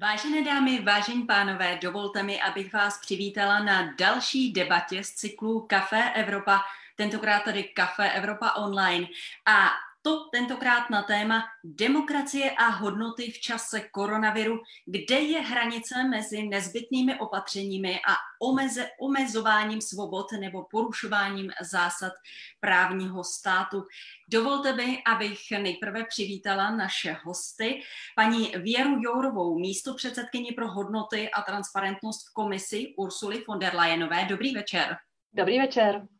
Vážené dámy, vážení pánové, dovolte mi, abych vás přivítala na další debatě z cyklu Café Evropa, tentokrát tady Café Evropa Online. A to tentokrát na téma demokracie a hodnoty v čase koronaviru, kde je hranice mezi nezbytnými opatřeními a omeze, omezováním svobod nebo porušováním zásad právního státu. Dovolte mi, abych nejprve přivítala naše hosty, paní Věru Jourovou, místo předsedkyni pro hodnoty a transparentnost v komisi Ursuly von der Leyenové. Dobrý večer. Dobrý večer.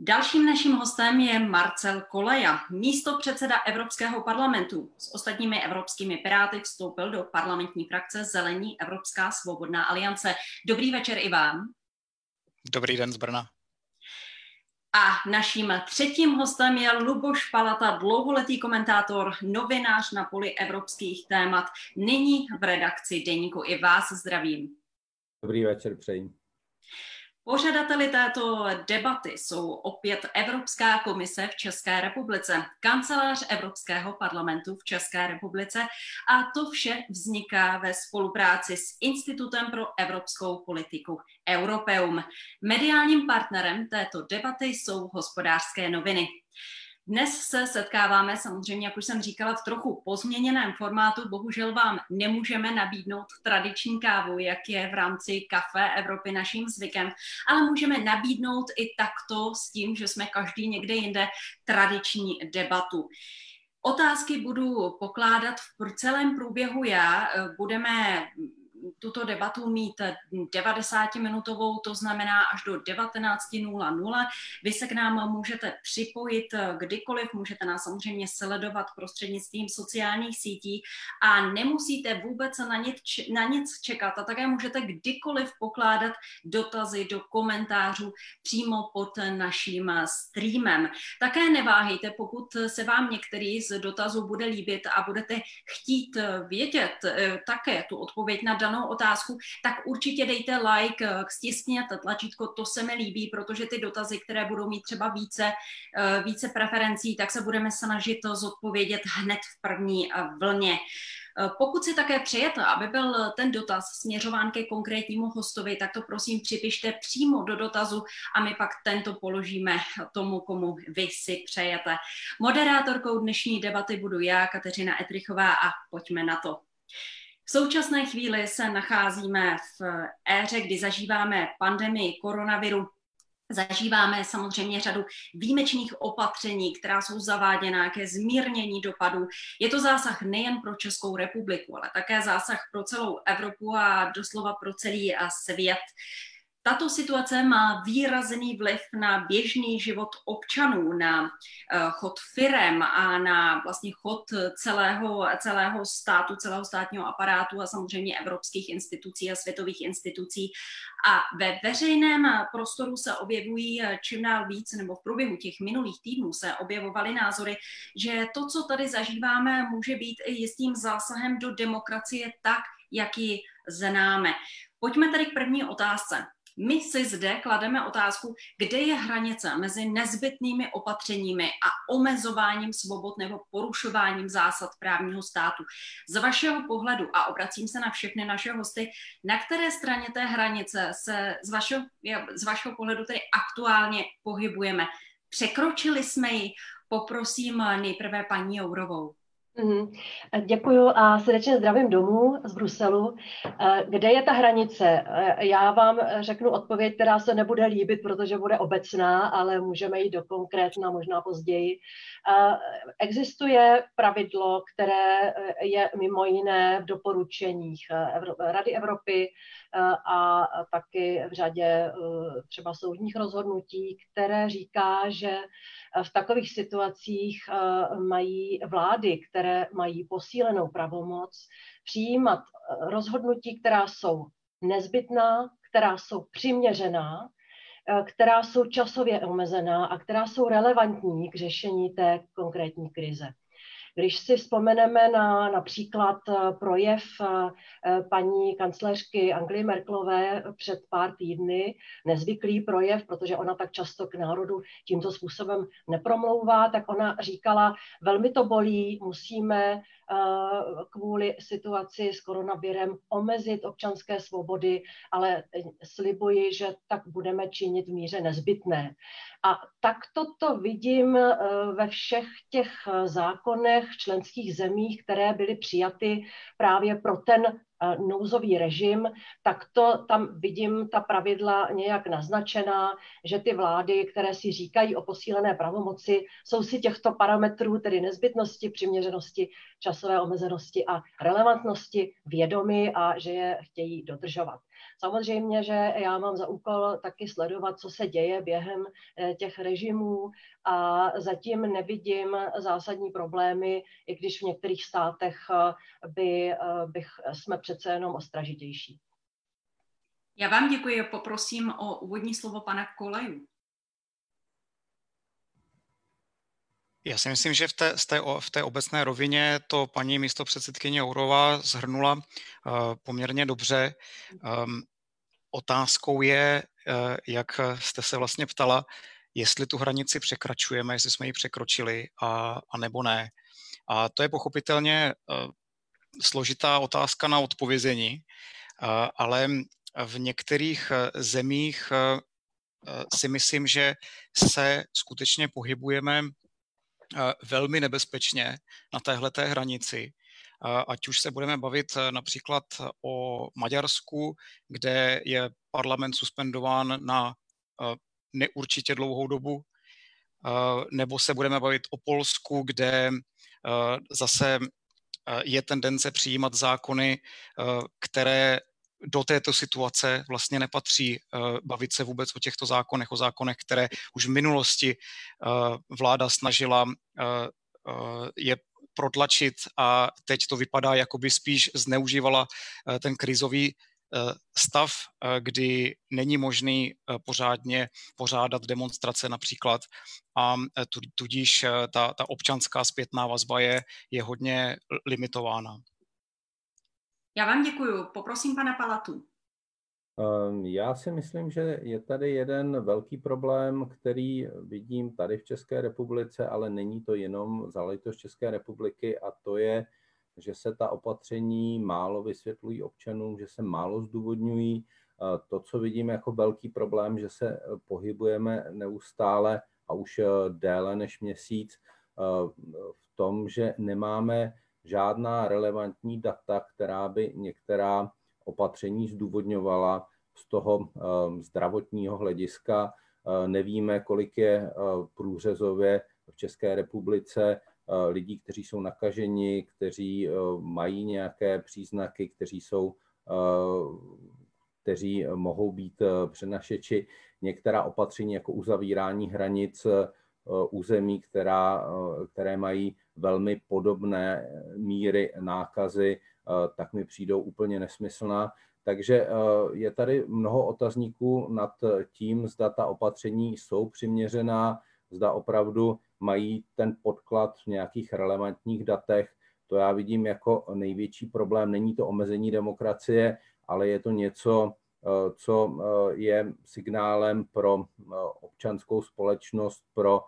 Dalším naším hostem je Marcel Koleja, místo předseda Evropského parlamentu. S ostatními evropskými piráty vstoupil do parlamentní frakce Zelení Evropská svobodná aliance. Dobrý večer i vám. Dobrý den z Brna. A naším třetím hostem je Luboš Palata, dlouholetý komentátor, novinář na poli evropských témat, nyní v redakci Deníku. I vás zdravím. Dobrý večer, přeji. Pořadateli této debaty jsou opět Evropská komise v České republice, kancelář Evropského parlamentu v České republice a to vše vzniká ve spolupráci s Institutem pro evropskou politiku Europeum. Mediálním partnerem této debaty jsou hospodářské noviny. Dnes se setkáváme samozřejmě, jak už jsem říkala, v trochu pozměněném formátu. Bohužel vám nemůžeme nabídnout tradiční kávu, jak je v rámci Café Evropy naším zvykem, ale můžeme nabídnout i takto s tím, že jsme každý někde jinde tradiční debatu. Otázky budu pokládat v celém průběhu já. Budeme tuto debatu mít 90-minutovou, to znamená až do 19.00. Vy se k nám můžete připojit kdykoliv, můžete nás samozřejmě sledovat prostřednictvím sociálních sítí a nemusíte vůbec na nic, na nic čekat a také můžete kdykoliv pokládat dotazy do komentářů přímo pod naším streamem. Také neváhejte, pokud se vám některý z dotazů bude líbit a budete chtít vědět eh, také tu odpověď na danou otázku, tak určitě dejte like, eh, stiskněte tlačítko, to se mi líbí, protože ty dotazy, které budou mít třeba více, eh, více preferencí, tak se budeme snažit zodpovědět hned v první eh, vlně. Pokud si také přejete, aby byl ten dotaz směřován ke konkrétnímu hostovi, tak to prosím připište přímo do dotazu a my pak tento položíme tomu, komu vy si přejete. Moderátorkou dnešní debaty budu já, Kateřina Etrichová a pojďme na to. V současné chvíli se nacházíme v éře, kdy zažíváme pandemii koronaviru Zažíváme samozřejmě řadu výjimečných opatření, která jsou zaváděna ke zmírnění dopadů. Je to zásah nejen pro Českou republiku, ale také zásah pro celou Evropu a doslova pro celý svět. Tato situace má výrazný vliv na běžný život občanů, na eh, chod firem a na vlastně chod celého, celého státu, celého státního aparátu a samozřejmě evropských institucí a světových institucí. A ve veřejném prostoru se objevují eh, čím dál víc, nebo v průběhu těch minulých týdnů se objevovaly názory, že to, co tady zažíváme, může být i jistým zásahem do demokracie tak, jak ji známe. Pojďme tedy k první otázce. My si zde klademe otázku, kde je hranice mezi nezbytnými opatřeními a omezováním svobod nebo porušováním zásad právního státu. Z vašeho pohledu, a obracím se na všechny naše hosty, na které straně té hranice se z vašeho, z vašeho pohledu tedy aktuálně pohybujeme? Překročili jsme ji? Poprosím nejprve paní Jourovou. Mm-hmm. Děkuju a srdečně zdravím domů z Bruselu. Eh, kde je ta hranice? Eh, já vám řeknu odpověď, která se nebude líbit, protože bude obecná, ale můžeme jít do konkrétna možná později. Existuje pravidlo, které je mimo jiné v doporučeních Rady Evropy a taky v řadě třeba soudních rozhodnutí, které říká, že v takových situacích eh, mají vlády, které mají posílenou pravomoc, přijímat eh, rozhodnutí, která jsou nezbytná, která jsou přiměřená, eh, která jsou časově omezená a která jsou relevantní k řešení té konkrétní krize. Když si vzpomeneme na například projev paní kancléřky Anglie Merklové před pár týdny, nezvyklý projev, protože ona tak často k národu tímto způsobem nepromlouvá, tak ona říkala, velmi to bolí, musíme kvůli situaci s koronavirem omezit občanské svobody, ale slibuji, že tak budeme činit v míře nezbytné. A tak toto vidím eh, ve všech těch eh, zákonech členských zemích, které byly přijaty právě pro ten eh, nouzový režim, tak to tam vidím ta pravidla nějak naznačená, že ty vlády, které si říkají o posílené pravomoci, jsou si těchto parametrů, tedy nezbytnosti, přiměřenosti, časové omezenosti a relevantnosti vědomi a že je chtějí dodržovat. Samozřejmě, že já mám za úkol taky sledovat, co se děje během eh, těch režimů a zatím nevidím zásadní problémy, i když v některých státech eh, by, eh, bych, jsme přece jenom ostražitější. Já vám děkuji. Poprosím o úvodní slovo pana Koleju. Já si myslím, že v té, v té, v té obecné rovině to paní místo předsedkyně Jourová zhrnula uh, poměrně dobře. Um, otázkou je, uh, jak jste se vlastně ptala, jestli tu hranici překračujeme, jestli jsme ji překročili a, a nebo ne. A to je pochopitelně uh, složitá otázka na odpovězení, uh, ale v některých zemích si myslím, že se skutečně pohybujeme Eh, velmi nebezpečně na téhle hranici. Eh, ať už se budeme bavit eh, například o Maďarsku, kde je parlament suspendován na neurčitě dlouhou dobu, nebo se budeme bavit o Polsku, kde zase je tendence přijímat zákony, které do této situace vlastně nepatří uh, bavit se vůbec o těchto zákonech, o zákonech, které už v minulosti uh, vláda snažila uh, je protlačit a teď to vypadá, jako by spíš zneužívala ten krizový stav, kdy není možný pořádně pořádat demonstrace například a tudíž ta, ta občanská zpětná vazba je, je hodně limitována. Já vám děkuji. Poprosím pana Palatu. Ehm, já si myslím, že je tady jeden velký problém, který vidím tady v České republice, ale není to jenom záležitost České republiky a to je, že se ta opatření málo vysvětlují občanům, že se málo zdůvodňují. To, co vidím jako velký problém, že se pohybujeme neustále a už déle než měsíc v tom, že nemáme žádná relevantní data, která by některá opatření zdůvodňovala z toho ehm, zdravotního hlediska. Ehm, nevíme, kolik je ehm, průřezově v České republice lidí, kteří jsou nakaženi, kteří mají nějaké příznaky, kteří jsou kteří mohou být přenašeči. Některá opatření jako uzavírání hranic území, která, které mají velmi podobné míry nákazy, eh, tak mi přijdou úplně nesmyslná. Takže eh, je tady mnoho otazníků nad tím, zda ta opatření jsou přiměřená, zda opravdu mají ten podklad v nějakých relevantních datech. To já vidím jako největší problém. Není to omezení demokracie, ale je to něco, eh, co je signálem pro občanskou společnost, pro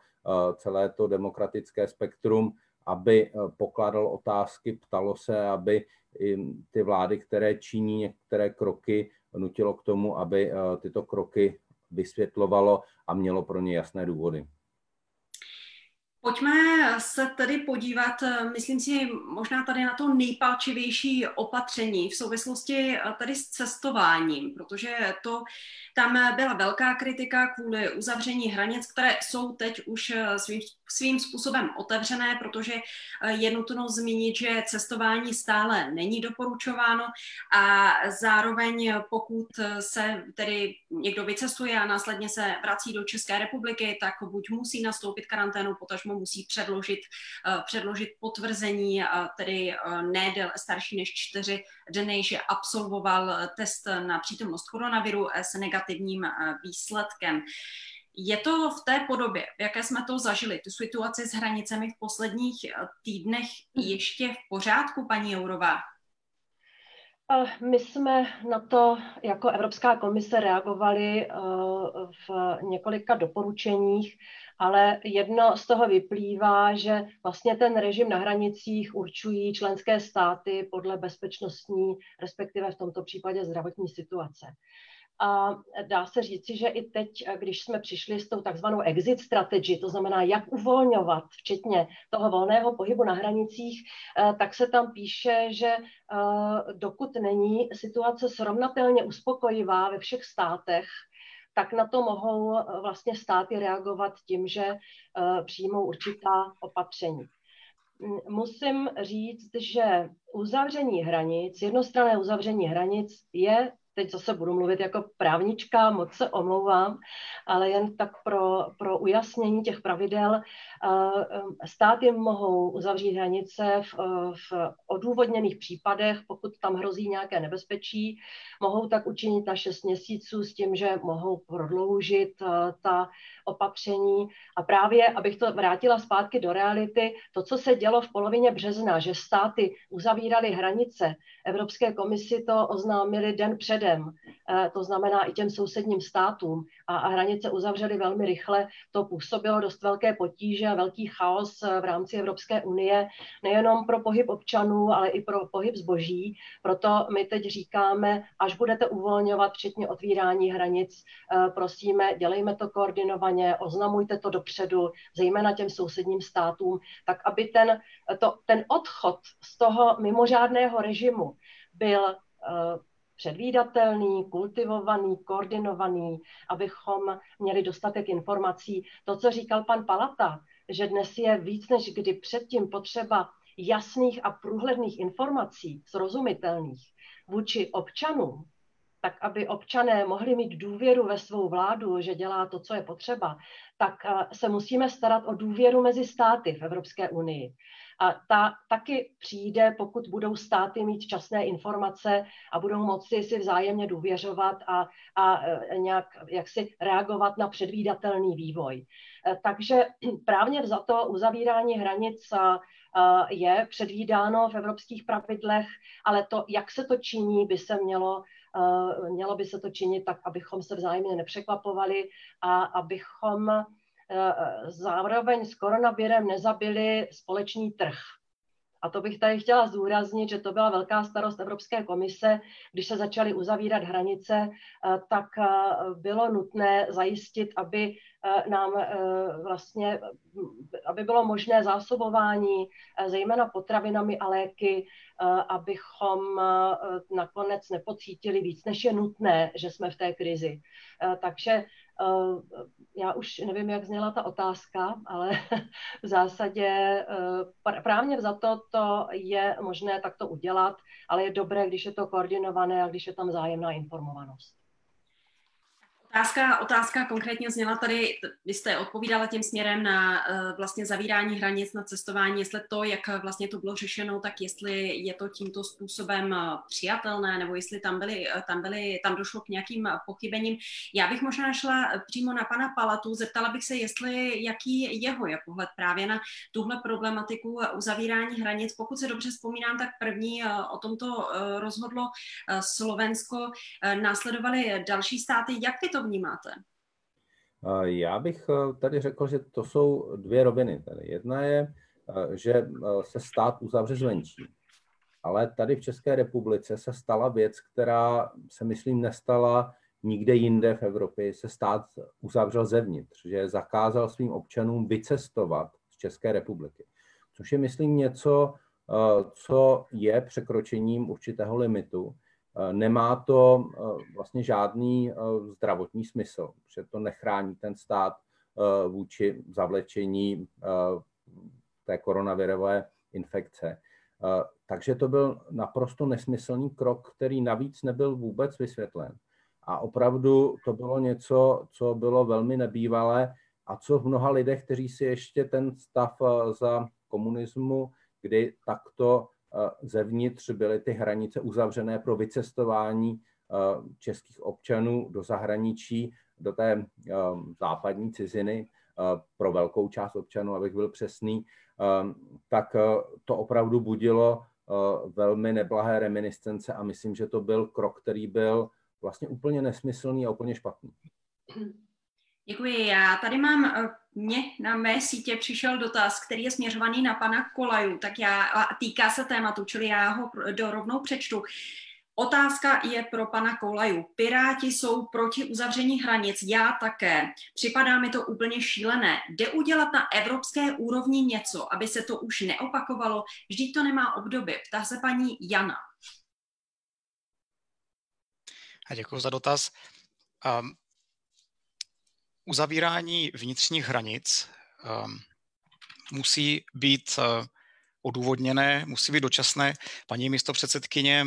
celé to demokratické spektrum, aby eh, pokládal otázky, ptalo se, aby ty vlády, které činí některé kroky, nutilo k tomu, aby eh, tyto kroky vysvětlovalo a mělo pro ně jasné důvody. Pojďme se tedy podívat, myslím si, možná tady na to nejpalčivější opatření v souvislosti tady s cestováním, protože to tam byla velká kritika kvůli uzavření hranic, které jsou teď už svým, svým způsobem otevřené, protože je nutno zmínit, že cestování stále není doporučováno a zároveň pokud se tedy někdo vycestuje a následně se vrací do České republiky, tak buď musí nastoupit karanténu, potažmo musí předložit, předložit potvrzení, tedy ne starší než čtyři dny, že absolvoval test na přítomnost koronaviru s negativním výsledkem. Je to v té podobě, v jaké jsme to zažili, tu situaci s hranicemi v posledních týdnech ještě v pořádku, paní Jourová? My jsme na to jako Evropská komise reagovali v několika doporučeních, ale jedno z toho vyplývá, že vlastně ten režim na hranicích určují členské státy podle bezpečnostní, respektive v tomto případě zdravotní situace. A dá se říci, že i teď, když jsme přišli s tou takzvanou exit strategy, to znamená, jak uvolňovat, včetně toho volného pohybu na hranicích, eh, tak se tam píše, že eh, dokud není situace srovnatelně uspokojivá ve všech státech, tak na to mohou eh, vlastně státy reagovat tím, že přijmou určitá opatření. Musím říct, že uzavření hranic, jednostranné uzavření hranic je teď zase budu mluvit jako právnička, moc se omlouvám, ale jen tak pro, pro ujasnění těch pravidel. Eh, státy mohou uzavřít hranice v, v odůvodněných případech, pokud tam hrozí nějaké nebezpečí. Mohou tak učinit na 6 měsíců s tím, že mohou prodloužit eh, ta opatření. A právě, abych to vrátila zpátky do reality, to, co se dělo v polovině března, že státy uzavíraly hranice, Evropské komisi to oznámili den předem, eh, to znamená i těm sousedním státům a hranice uzavřely velmi rychle, to působilo dost velké potíže a velký chaos eh, v rámci Evropské unie, nejenom pro pohyb občanů, ale i pro pohyb zboží. Proto my teď říkáme, až budete uvolňovat, včetně otvírání hranic, eh, prosíme, dělejme to koordinovaně, oznamujte to dopředu, zejména těm sousedním státům, tak aby ten, to, ten odchod z toho mimořádného režimu byl předvídatelný, kultivovaný, koordinovaný, abychom měli dostatek informací. To, co říkal pan Palata, že dnes je víc než kdy předtím potřeba jasných a průhledných informací, srozumitelných vůči občanům, tak aby občané mohli mít důvěru ve svou vládu, že dělá to, co je potřeba, tak eh, se musíme starat o důvěru mezi státy v Evropské unii. A ta taky přijde, pokud budou státy mít časné informace a budou moci si vzájemně důvěřovat a, a e, nějak jaksi reagovat na předvídatelný vývoj. E, takže právně za to uzavírání hranic je předvídáno v evropských pravidlech, ale to, jak se to činí, by se mělo mělo by se to činit tak, abychom se vzájemně nepřekvapovali a abychom zároveň s koronavirem nezabili společný trh. A to bych tady chtěla zdůraznit, že to byla velká starost Evropské komise. Když se začaly uzavírat hranice, eh, tak eh, bylo nutné zajistit, aby nám vlastně, aby bylo možné zásobování, zejména potravinami a léky, abychom nakonec nepocítili víc, než je nutné, že jsme v té krizi. Takže Eh, já už nevím, jak zněla ta otázka, ale v zásadě eh, právně za to to je možné takto udělat, ale je dobré, když je to koordinované a když je tam zájemná informovanost. Otázka, otázka konkrétně zněla tady, vy jste odpovídala tím směrem na uh, vlastně zavírání hranic na cestování, jestli to, jak vlastně to bylo řešeno, tak jestli je to tímto způsobem uh, přijatelné, nebo jestli tam, byly, uh, tam, byly, tam došlo k nějakým pochybením. Já bych možná šla přímo na pana Palatu, zeptala bych se, jestli jaký jeho je pohled právě na tuhle problematiku uzavírání hranic. Pokud se dobře vzpomínám, tak první o tomto rozhodlo Slovensko, následovaly další státy. Jak vy to to vnímáte? Já bych eh, tady řekl, že to jsou dvě roviny. Tady jedna je, eh, že eh, se stát uzavře zvenčí. Ale tady v České republice se stala věc, která se myslím nestala nikde jinde v Evropě. Se stát uzavřel zevnitř, že zakázal svým občanům vycestovat z České republiky. Což je, myslím, něco, co je překročením určitého limitu nemá to eh, vlastně žádný eh, zdravotní smysl, že to nechrání ten stát vůči zavlečení té koronavirové infekce. Takže to byl naprosto nesmyslný krok, který navíc nebyl vůbec vysvětlen. A opravdu to bylo něco, co bylo velmi nebývalé a co v mnoha lidech, kteří si ještě ten stav za komunismu, kdy takto zevnitř byly ty hranice uzavřené pro vycestování českých občanů do zahraničí, do té západní ciziny pro velkou část občanů, abych byl přesný, tak to opravdu budilo velmi neblahé reminiscence a myslím, že to byl krok, který byl vlastně úplně nesmyslný a úplně špatný. Děkuji. Já tady mám, eh, mě na mé sítě přišel dotaz, který je směřovaný na pana Kolaju, tak já, a týká se tématu, čili já ho do rovnou přečtu. Otázka je pro pana Kolaju. Piráti jsou proti uzavření hranic, já také. Připadá mi to úplně šílené. Jde udělat na evropské úrovni něco, aby se to už neopakovalo? Vždyť to nemá obdoby. Ptá se paní Jana. A děkuji za dotaz. Um, uzavírání vnitřních hranic um, musí být uh, odůvodněné, musí být dočasné. Paní místo předsedkyně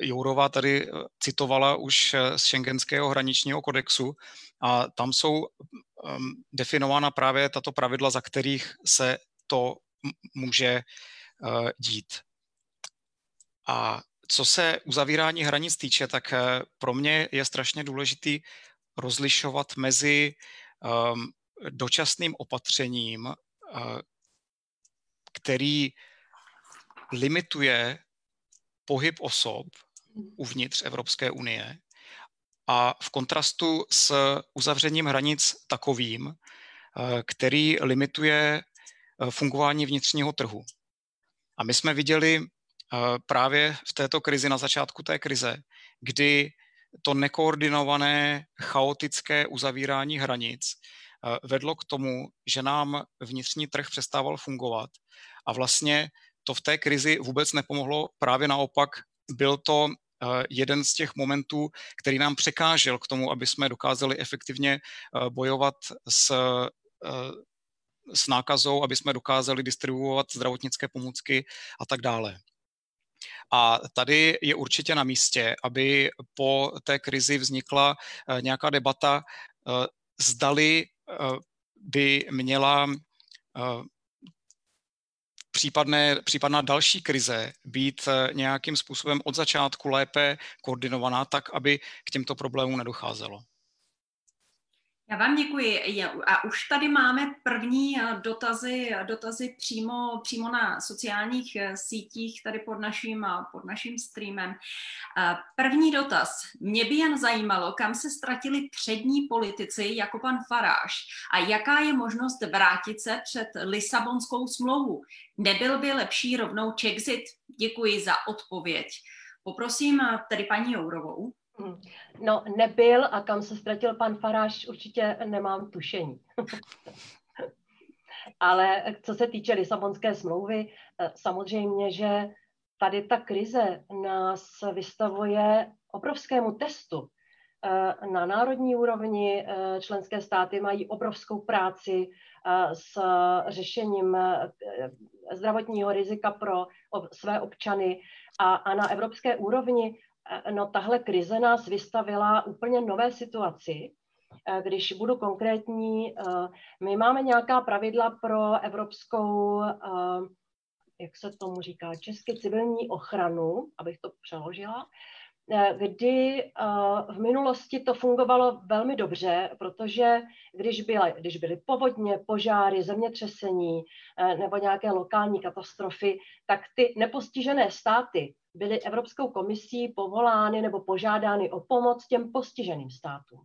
Jourová tady uh, citovala už z šengenského hraničního kodexu a tam jsou um, definována právě tato pravidla, za kterých se to může dít. A co se uzavírání hranic týče, tak pro mě je strašně důležitý rozlišovat mezi um, dočasným opatřením, uh, který limituje pohyb osob uvnitř Evropské unie a v kontrastu s uzavřením hranic takovým, uh, který limituje uh, fungování vnitřního trhu. A my jsme viděli právě v této krizi, na začátku té krize, kdy to nekoordinované, chaotické uzavírání hranic eh, vedlo k tomu, že nám vnitřní trh přestával fungovat a vlastně to v té krizi vůbec nepomohlo, právě naopak byl to eh, jeden z těch momentů, který nám překážel k tomu, aby jsme dokázali efektivně eh, bojovat s, s nákazou, aby jsme dokázali distribuovat zdravotnické pomůcky a tak dále. A tady je určitě na místě, aby po té krizi vznikla eh, nějaká debata, eh, zdali eh, by měla případné, případná další krize být nějakým způsobem od začátku lépe koordinovaná, tak aby k těmto problémům nedocházelo. Já vám děkuji. A už tady máme první eh, dotazy, dotazy přímo, přímo na sociálních eh, sítích, tady pod naším, eh, pod naším streamem. První dotaz. Mě by jen zajímalo, kam se ztratili přední politici jako pan Faráš a jaká je možnost vrátit se před Lisabonskou smlouvu. Nebyl by lepší rovnou Czexit? Děkuji za odpověď. Poprosím tedy paní Jourovou. Hmm. No, nebyl a kam se ztratil pan Faráš, určitě nemám tušení. Ale co se týče Lisabonské smlouvy, eh, samozřejmě, že tady ta krize nás vystavuje obrovskému testu. Eh, na národní úrovni eh, členské státy mají obrovskou práci s řešením zdravotního rizika pro své občany a, a na evropské úrovni no tahle krize nás vystavila úplně nové situaci. Když budu konkrétní, my máme nějaká pravidla pro evropskou, jak se tomu říká, česky civilní ochranu, abych to přeložila, kdy v minulosti to fungovalo velmi dobře, protože když byly, když byly povodně, požáry, zemětřesení nebo nějaké lokální katastrofy, tak ty nepostižené státy byly Evropskou komisí povolány nebo požádány o pomoc těm postiženým státům.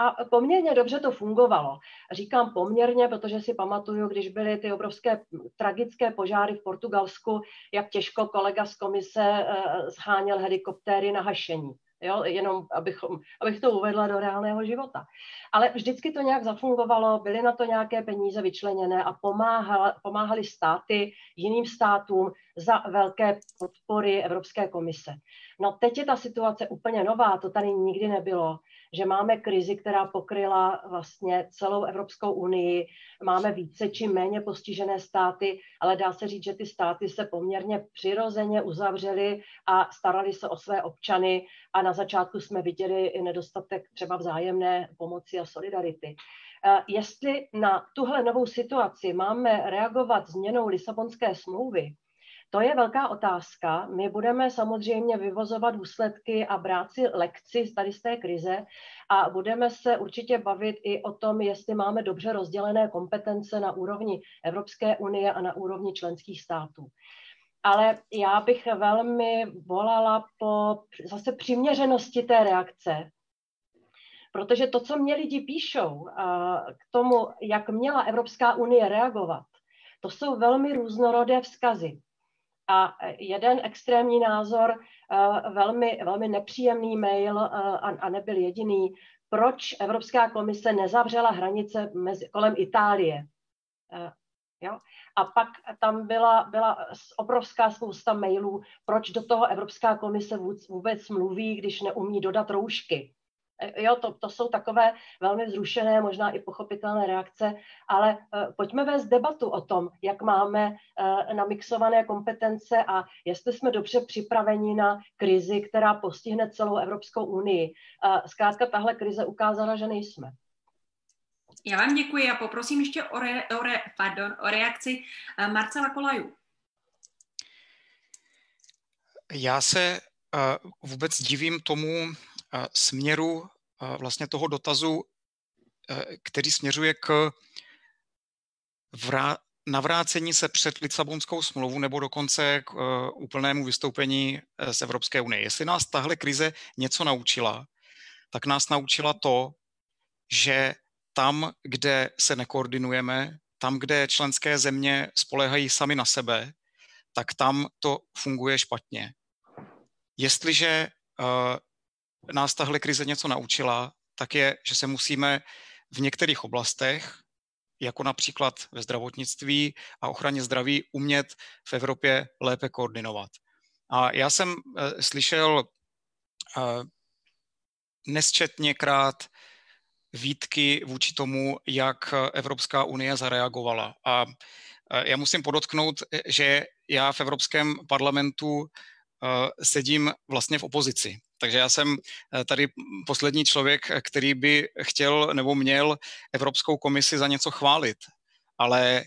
A poměrně dobře to fungovalo. Říkám poměrně, protože si pamatuju, když byly ty obrovské tragické požáry v Portugalsku, jak těžko kolega z komise eh, scháněl helikoptéry na hašení. Jo, jenom abychom, abych to uvedla do reálného života. Ale vždycky to nějak zafungovalo, byly na to nějaké peníze vyčleněné a pomáhali, pomáhali státy jiným státům za velké podpory Evropské komise. No teď je ta situace úplně nová, to tady nikdy nebylo že máme krizi, která pokryla vlastně celou Evropskou unii, máme více či méně postižené státy, ale dá se říct, že ty státy se poměrně přirozeně uzavřely a starali se o své občany a na začátku jsme viděli i nedostatek třeba vzájemné pomoci a solidarity. Eh, jestli na tuhle novou situaci máme reagovat změnou Lisabonské smlouvy, To je velká otázka. My budeme samozřejmě vyvozovat důsledky a brát si lekci tady z té krize a budeme se určitě bavit i o tom, jestli máme dobře rozdělené kompetence na úrovni Evropské unie a na úrovni členských států. Ale já bych velmi volala po zase přiměřenosti té reakce, protože to, co mě lidi píšou k tomu, jak měla Evropská unie reagovat, to jsou velmi různorodé vzkazy. A jeden extrémní názor, eh, velmi, velmi nepříjemný mail eh, a nebyl jediný, proč Evropská komise nezavřela hranice mezi, kolem Itálie. Eh, jo? A pak tam byla, byla obrovská spousta mailů, proč do toho Evropská komise vůbec mluví, když neumí dodat roušky. Eh, jo, to, to jsou takové velmi vzrušené, možná i pochopitelné reakce, ale uh, pojďme vést debatu o tom, jak máme uh, namixované kompetence a jestli jsme dobře připraveni na krizi, která postihne celou Evropskou unii. Uh, zkrátka tahle krize ukázala, že nejsme. Já vám děkuji a poprosím ještě o, re, o, re, pardon, o reakci uh, Marcela Kolaju. Já se uh, vůbec divím tomu, směru vlastně toho dotazu, e, který směřuje k vrá- navrácení se před Lisabonskou smlouvu nebo dokonce k e, úplnému vystoupení e, z Evropské unie. Jestli nás tahle krize něco naučila, tak nás naučila to, že tam, kde se nekoordinujeme, tam, kde členské země spolehají sami na sebe, tak tam to funguje špatně. Jestliže nás tahle krize něco naučila, tak je, že se musíme v některých oblastech, jako například ve zdravotnictví a ochraně zdraví, umět v Evropě lépe koordinovat. A já jsem uh, slyšel uh, nesčetněkrát výtky vůči tomu, jak Evropská unie zareagovala. A uh, já musím podotknout, že já v Evropském parlamentu sedím vlastně v opozici. Takže já jsem eh, tady poslední člověk, který by chtěl nebo měl Evropskou komisi za něco chválit. Ale eh,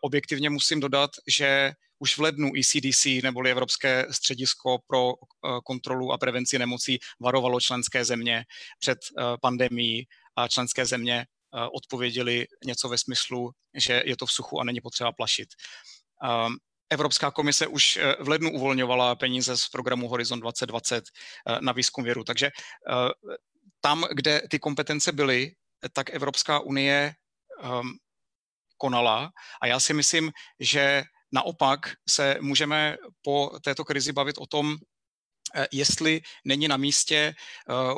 objektivně musím dodat, že už v lednu ECDC neboli Evropské středisko pro eh, kontrolu a prevenci nemocí varovalo členské země před pandemí a členské země odpověděli něco ve smyslu, že je to v suchu a není potřeba plašit. Evropská komise už eh, v lednu uvolňovala peníze z programu Horizon 2020 eh, na výzkum věru. Takže eh, tam, kde ty kompetence byly, tak Evropská unie ehm, konala. A já si myslím, že naopak se můžeme po této krizi bavit o tom, jestli není na místě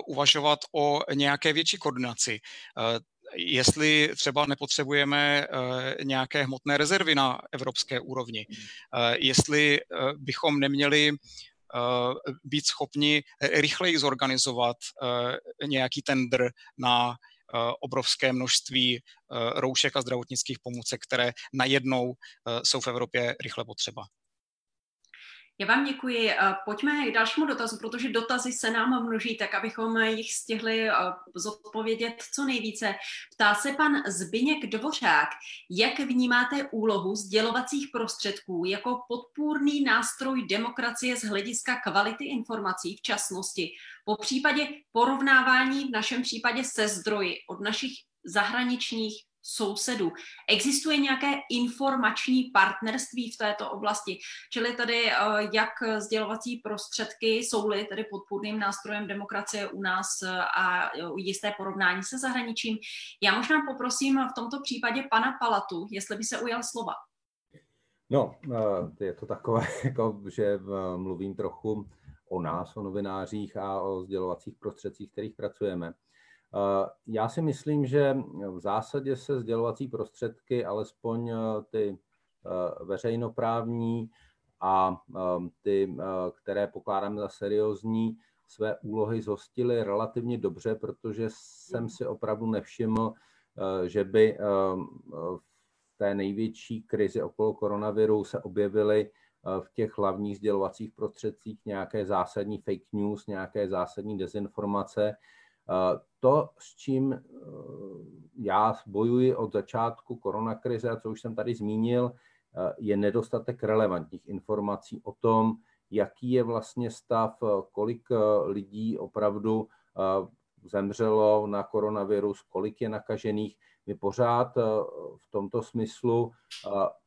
uvažovat o nějaké větší koordinaci jestli třeba nepotřebujeme eh, nějaké hmotné rezervy na evropské úrovni, eh, jestli eh, bychom neměli být schopni rychleji zorganizovat nějaký tender na obrovské množství roušek a zdravotnických pomůcek, které najednou jsou v Evropě rychle potřeba. Já vám děkuji. Pojďme k dalšímu dotazu, protože dotazy se nám množí, tak abychom jich stihli eh, zodpovědět co nejvíce. Ptá se pan Zbyněk Dvořák, jak vnímáte úlohu sdělovacích prostředků jako podpůrný nástroj demokracie z hlediska kvality informací v časnosti, po případě porovnávání v našem případě se zdroji od našich zahraničních sousedů. Existuje nějaké informační partnerství v této oblasti, čili tady eh, jak sdělovací prostředky jsou-li tedy podpůrným nástrojem demokracie u nás eh, a jisté porovnání se zahraničím. Já možná poprosím v tomto případě pana Palatu, jestli by se ujal slova. No, eh, je to takové, jako, že mluvím trochu o nás, o novinářích a o sdělovacích prostředcích, kterých pracujeme. Eh, já si myslím, že v zásadě se sdělovací prostředky, alespoň eh, ty eh, veřejnoprávní a ty, které pokládám za seriózní, své úlohy zhostily relativně dobře, protože jsem si opravdu nevšiml, že by v té největší krizi okolo koronaviru se objevily v těch hlavních sdělovacích prostředcích nějaké zásadní fake news, nějaké zásadní dezinformace, to, s čím eh, já bojuji od začátku koronakrize, a co už jsem tady zmínil, je nedostatek relevantních informací o tom, jaký je vlastně stav, kolik lidí opravdu zemřelo na koronavirus, kolik je nakažených. My pořád v tomto smyslu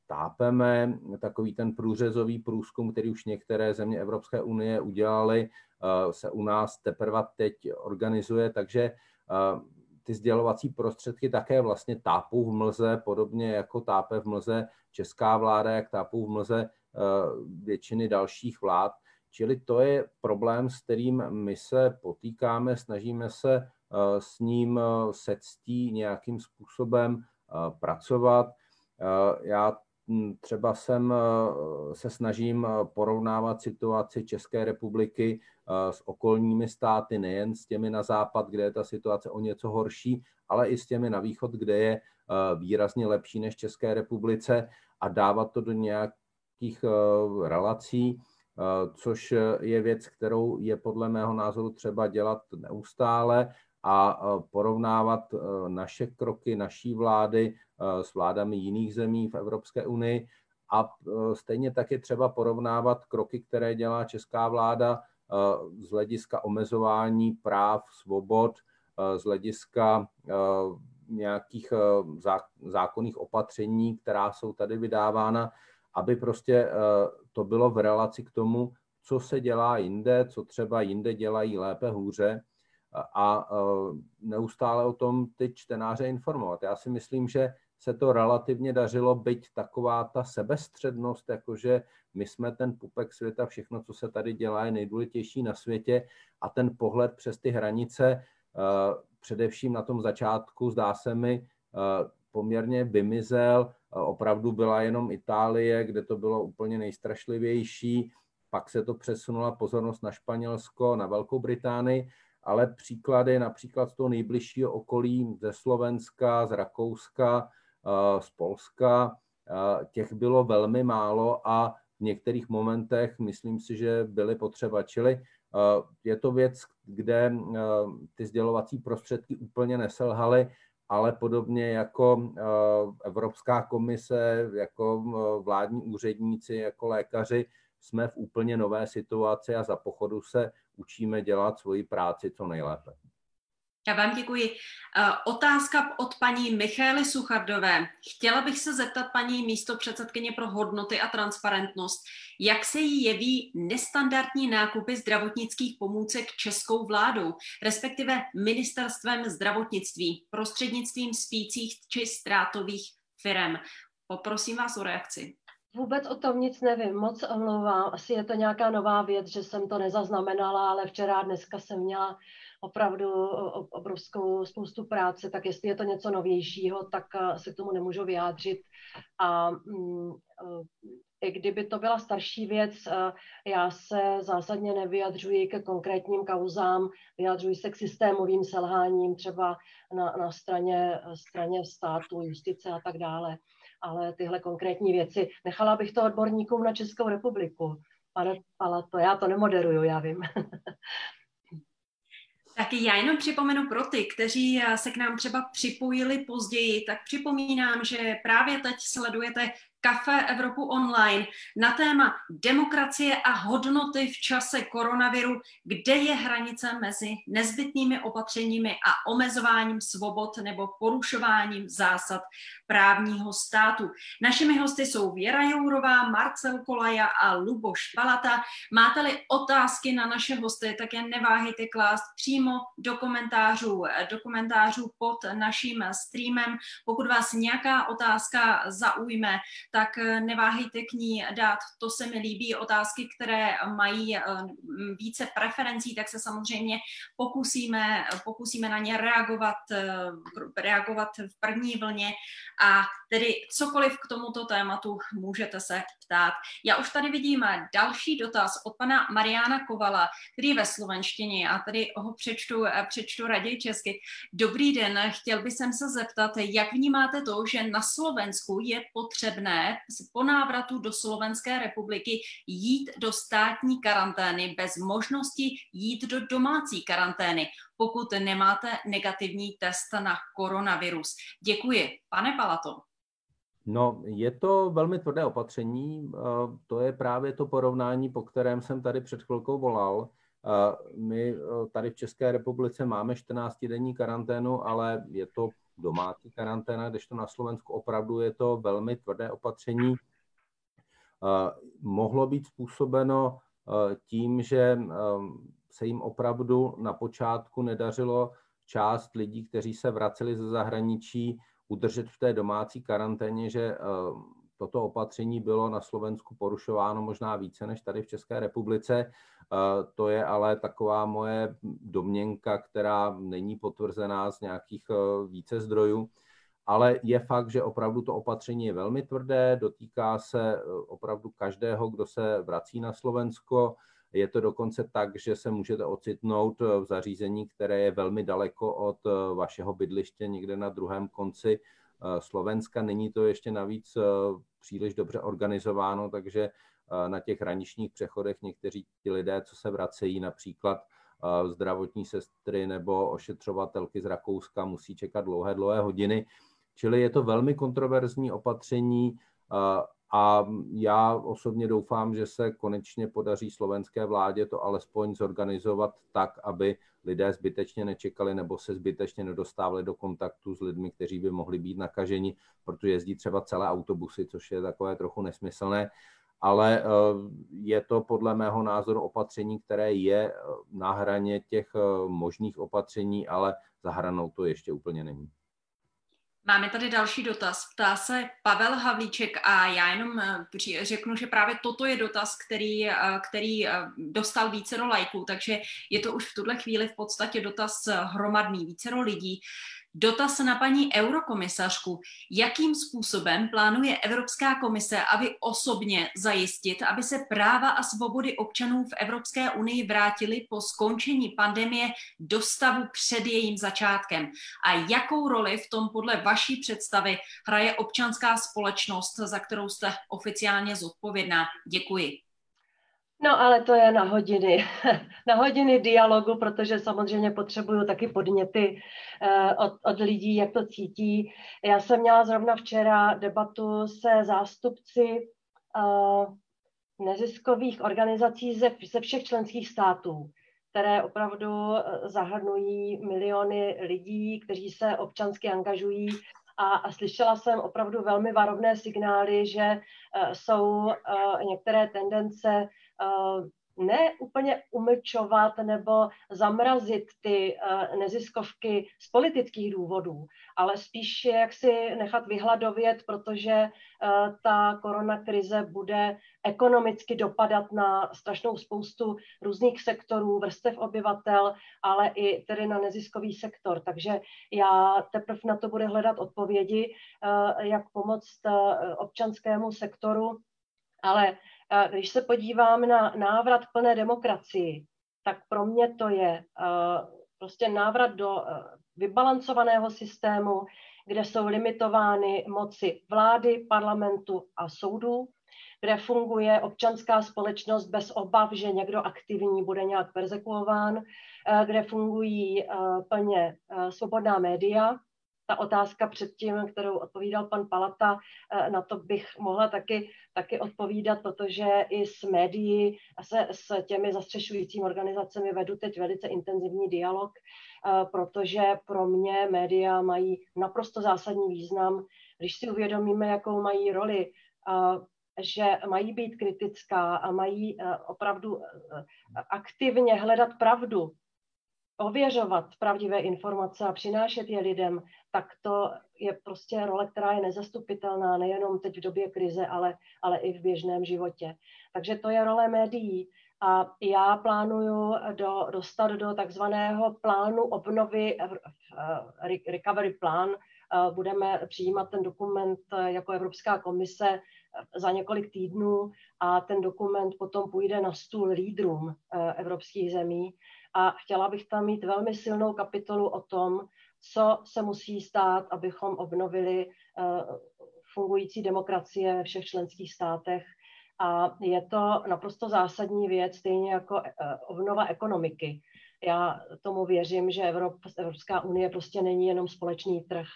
tápeme. Takový ten průřezový průzkum, který už některé země Evropské unie udělali, se u nás teprve teď organizuje, takže ty sdělovací prostředky také vlastně tápou v mlze, podobně jako tápe v mlze česká vláda, jak tápou v mlze většiny dalších vlád. Čili to je problém, s kterým my se potýkáme, snažíme se s ním se ctí nějakým způsobem pracovat. Já Hm, třeba jsem eh, se snažím eh, porovnávat situaci České republiky eh, s okolními státy, nejen s těmi na západ, kde je ta situace o něco horší, ale i s těmi na východ, kde je výrazně lepší než České republice a dávat to do nějakých relací, což je věc, kterou je podle mého názoru třeba dělat neustále a porovnávat naše kroky naší vlády s vládami jiných zemí v Evropské unii. A stejně tak je třeba porovnávat kroky, které dělá česká vláda z hlediska omezování práv, svobod, z hlediska nějakých zákonných opatření, která jsou tady vydávána, aby prostě to bylo v relaci k tomu, co se dělá jinde, co třeba jinde dělají lépe, hůře a neustále o tom ty čtenáře informovat. Já si myslím, že se to relativně dařilo, byť taková ta sebestřednost, jakože my jsme ten pupek světa, všechno, co se tady dělá, je nejdůležitější na světě a ten pohled přes ty hranice, především na tom začátku, zdá se mi, poměrně vymizel. Opravdu byla jenom Itálie, kde to bylo úplně nejstrašlivější. Pak se to přesunula pozornost na Španělsko, na Velkou Británii ale příklady například z toho nejbližšího okolí, ze Slovenska, z Rakouska, eh, z Polska, eh, těch bylo velmi málo a v některých momentech myslím si, že byly potřeba. Čili eh, je to věc, kde ty sdělovací prostředky úplně neselhaly, ale podobně jako Evropská komise, jako vládní úředníci, jako lékaři, jsme v úplně nové situaci a za pochodu se učíme dělat svoji práci co nejlépe. Já vám děkuji. Eh, otázka od paní Michály Suchardové. Chtěla bych se zeptat paní místo předsedkyně pro hodnoty a transparentnost, jak se jí jeví nestandardní nákupy zdravotnických pomůcek českou vládou, respektive ministerstvem zdravotnictví, prostřednictvím spících či ztrátových firm. Poprosím vás o reakci. Vůbec o tom nic nevím, moc omlouvám. Asi je to nějaká nová věc, že jsem to nezaznamenala, ale včera dneska jsem měla opravdu obrovskou spoustu práce, tak jestli je to něco novějšího, tak eh, se k tomu nemůžu vyjádřit. A mm, eh, i kdyby to byla starší věc, eh, já se zásadně nevyjadřuji ke konkrétním kauzám, vyjadřuji se k systémovým selháním třeba na, na straně, straně státu, justice a tak dále ale tyhle konkrétní věci. Nechala bych to odborníkům na Českou republiku. Pane Palato, já to nemoderuju, já vím. Tak já jenom připomenu pro ty, kteří se k nám třeba připojili později, tak připomínám, že právě teď sledujete Café Evropu online na téma demokracie a hodnoty v čase koronaviru, kde je hranice mezi nezbytnými opatřeními a omezováním svobod nebo porušováním zásad právního státu. Našimi hosty jsou Věra Jourová, Marcel Kolaja a Luboš Palata. Máte-li otázky na naše hosty, tak je neváhejte klást přímo do komentářů, do komentářů pod naším streamem. Pokud vás nějaká otázka zaujme, tak eh, neváhejte k ní dát. To se mi líbí. Otázky, které mají eh, více preferencí, tak se samozřejmě pokusíme, pokusíme na ně reagovat, eh, reagovat v první vlně a tedy cokoliv k tomuto tématu můžete se ptát. Já už tady vidím další dotaz od pana Mariana Kovala, který je ve slovenštině a tady ho přečtu, přečtu raději česky. Dobrý den, chtěl bych se zeptat, jak vnímáte to, že na Slovensku je potřebné po návratu do Slovenské republiky jít do státní karantény bez možnosti jít do domácí karantény, pokud nemáte negativní test na koronavirus. Děkuji. Pane Palato. No, je to velmi tvrdé opatření. To je právě to porovnání, po kterém jsem tady před chvilkou volal. My tady v České republice máme 14-denní karanténu, ale je to domácí karanténa, když to na Slovensku opravdu je to velmi tvrdé opatření. Mohlo být způsobeno tím, že se jim opravdu na počátku nedařilo část lidí, kteří se vraceli ze zahraničí, udržet v té domácí karanténě, že eh, toto opatření bylo na Slovensku porušováno možná více než tady v České republice. Eh, to je ale taková moje domněnka, která není potvrzená z nějakých eh, více zdrojů. Ale je fakt, že opravdu to opatření je velmi tvrdé, dotýká se opravdu každého, kdo se vrací na Slovensko. Je to dokonce tak, že se můžete ocitnout v zařízení, které je velmi daleko od eh, vašeho bydliště, někde na druhém konci eh, Slovenska. Není to ještě navíc eh, příliš dobře organizováno, takže na těch hraničních přechodech někteří ti lidé, co se vracejí, například zdravotní sestry nebo ošetřovatelky z Rakouska, musí čekat dlouhé, dlouhé hodiny. Čili je to velmi kontroverzní opatření a já osobně doufám, že se konečně podaří slovenské vládě to alespoň zorganizovat tak, aby lidé zbytečně nečekali nebo se zbytečně nedostávali do kontaktu s lidmi, kteří by mohli být nakaženi, protože jezdí třeba celé autobusy, což je takové trochu nesmyslné. Ale eh, je to podle mého názoru opatření, které je eh, na hraně těch eh, možných opatření, ale za hranou to ještě úplně není. Máme tady další dotaz. Ptá se Pavel Havlíček a já jenom eh, řeknu, že právě toto je dotaz, který, eh, který eh, dostal více do lajků, takže je to už v tuhle chvíli v podstatě dotaz hromadný, vícero lidí. Dotaz na paní eurokomisařku. Jakým způsobem plánuje Evropská komise, aby osobně zajistit, aby se práva a svobody občanů v Evropské unii vrátily po skončení pandemie do stavu před jejím začátkem? A jakou roli v tom podle vaší představy hraje občanská společnost, za kterou jste oficiálně zodpovědná? Děkuji. No ale to je na hodiny, na hodiny dialogu, protože samozřejmě potřebuju taky podněty eh, od, od lidí, jak to cítí. Já jsem měla zrovna včera debatu se zástupci uh, neziskových organizací ze, ze všech členských států, které opravdu eh, zahrnují miliony lidí, kteří se občansky angažují a, a slyšela jsem opravdu velmi varovné signály, že uh, jsou uh, některé tendence ne úplně umlčovat nebo zamrazit ty uh, neziskovky z politických důvodů, ale spíš jak si nechat vyhladovět, protože uh, ta koronakrize bude ekonomicky dopadat na strašnou spoustu různých sektorů, vrstev obyvatel, ale i tedy na neziskový sektor. Takže já teprve na to bude hledat odpovědi, jak pomoct občanskému sektoru, ale když se podívám na návrat plné demokracii, tak pro mě to je prostě návrat do vybalancovaného systému, kde jsou limitovány moci vlády, parlamentu a soudů, kde funguje občanská společnost bez obav, že někdo aktivní bude nějak persekuován, kde fungují plně svobodná média, ta otázka předtím, kterou odpovídal pan Palata, eh, na to bych mohla taky, taky odpovídat, protože i s médií a se s těmi zastřešujícími organizacemi vedu teď velice intenzivní dialog, eh, protože pro mě média mají naprosto zásadní význam. Když si uvědomíme, jakou mají roli eh, že mají být kritická a mají opravdu aktivně hledat pravdu ověřovat pravdivé informace a přinášet je lidem, tak to je prostě role, která je nezastupitelná nejenom teď v době krize, ale, ale i v běžném životě. Takže to je role médií. A já plánuju do, dostat do takzvaného plánu obnovy, uh, recovery plan. Uh, budeme přijímat ten dokument jako Evropská komise za několik týdnů a ten dokument potom půjde na stůl lídrům evropských zemí a chtěla bych tam mít velmi silnou kapitolu o tom, co se musí stát, abychom obnovili eh, fungující demokracie ve všech členských státech. A je to naprosto zásadní věc, stejně jako eh, obnova ekonomiky. Já tomu věřím, že Evrop, Evropská unie prostě není jenom společný trh,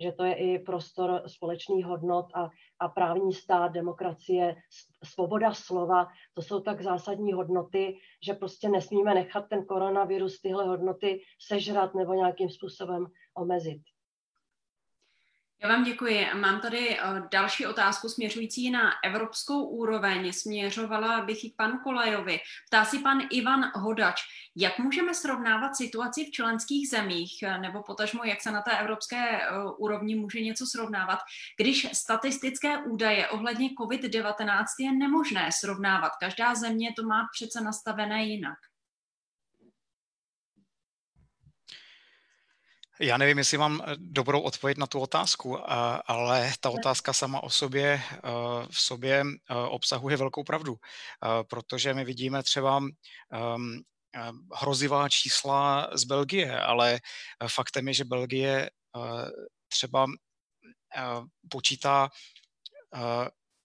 že to je i prostor společných hodnot a, a právní stát, demokracie, svoboda slova, to jsou tak zásadní hodnoty, že prostě nesmíme nechat ten koronavirus tyhle hodnoty sežrat nebo nějakým způsobem omezit. Já vám děkuji. Mám tady eh, další otázku směřující na evropskou úroveň. Směřovala bych ji k panu Kolajovi. Ptá si pan Ivan Hodač, jak můžeme srovnávat situaci v členských zemích, eh, nebo potažmo, jak se na té evropské eh, úrovni může něco srovnávat, když statistické údaje ohledně COVID-19 je nemožné srovnávat. Každá země to má přece nastavené jinak. Já nevím, jestli mám eh, dobrou odpověď na tu otázku, ale ta otázka sama o sobě eh, v sobě eh, obsahuje velkou pravdu, protože my vidíme třeba ehm, hrozivá čísla z Belgie, ale faktem je, že Belgie třeba počítá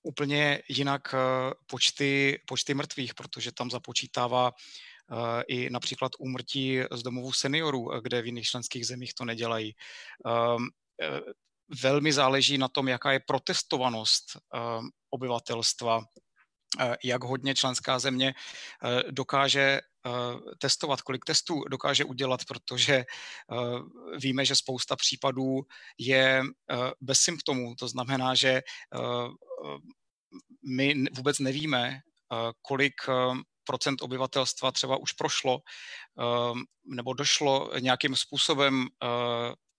úplně jinak počty, počty mrtvých, protože tam započítává i například úmrtí z domovů seniorů, kde v jiných členských zemích to nedělají. Ehm, e, velmi záleží na tom, jaká je protestovanost ehm, obyvatelstva, jak hodně členská země dokáže testovat, kolik testů dokáže udělat, protože víme, že spousta případů je bez symptomů. To znamená, že my vůbec nevíme, kolik obyvatelstva třeba už prošlo ehm, nebo došlo nějakým způsobem eh,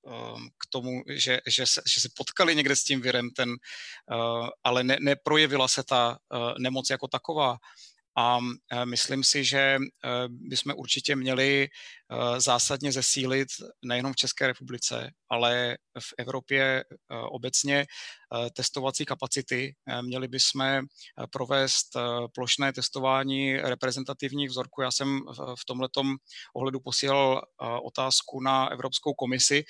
ehm, k tomu, že, že, se, že se potkali někde s tím virem, ten, eh, ale ne, neprojevila se ta eh, nemoc jako taková. A myslím si, že bychom určitě měli zásadně zesílit nejenom v České republice, ale v Evropě obecně testovací kapacity. Měli bychom provést plošné testování reprezentativních vzorků. Já jsem v tomto ohledu posílal otázku na Evropskou komisi,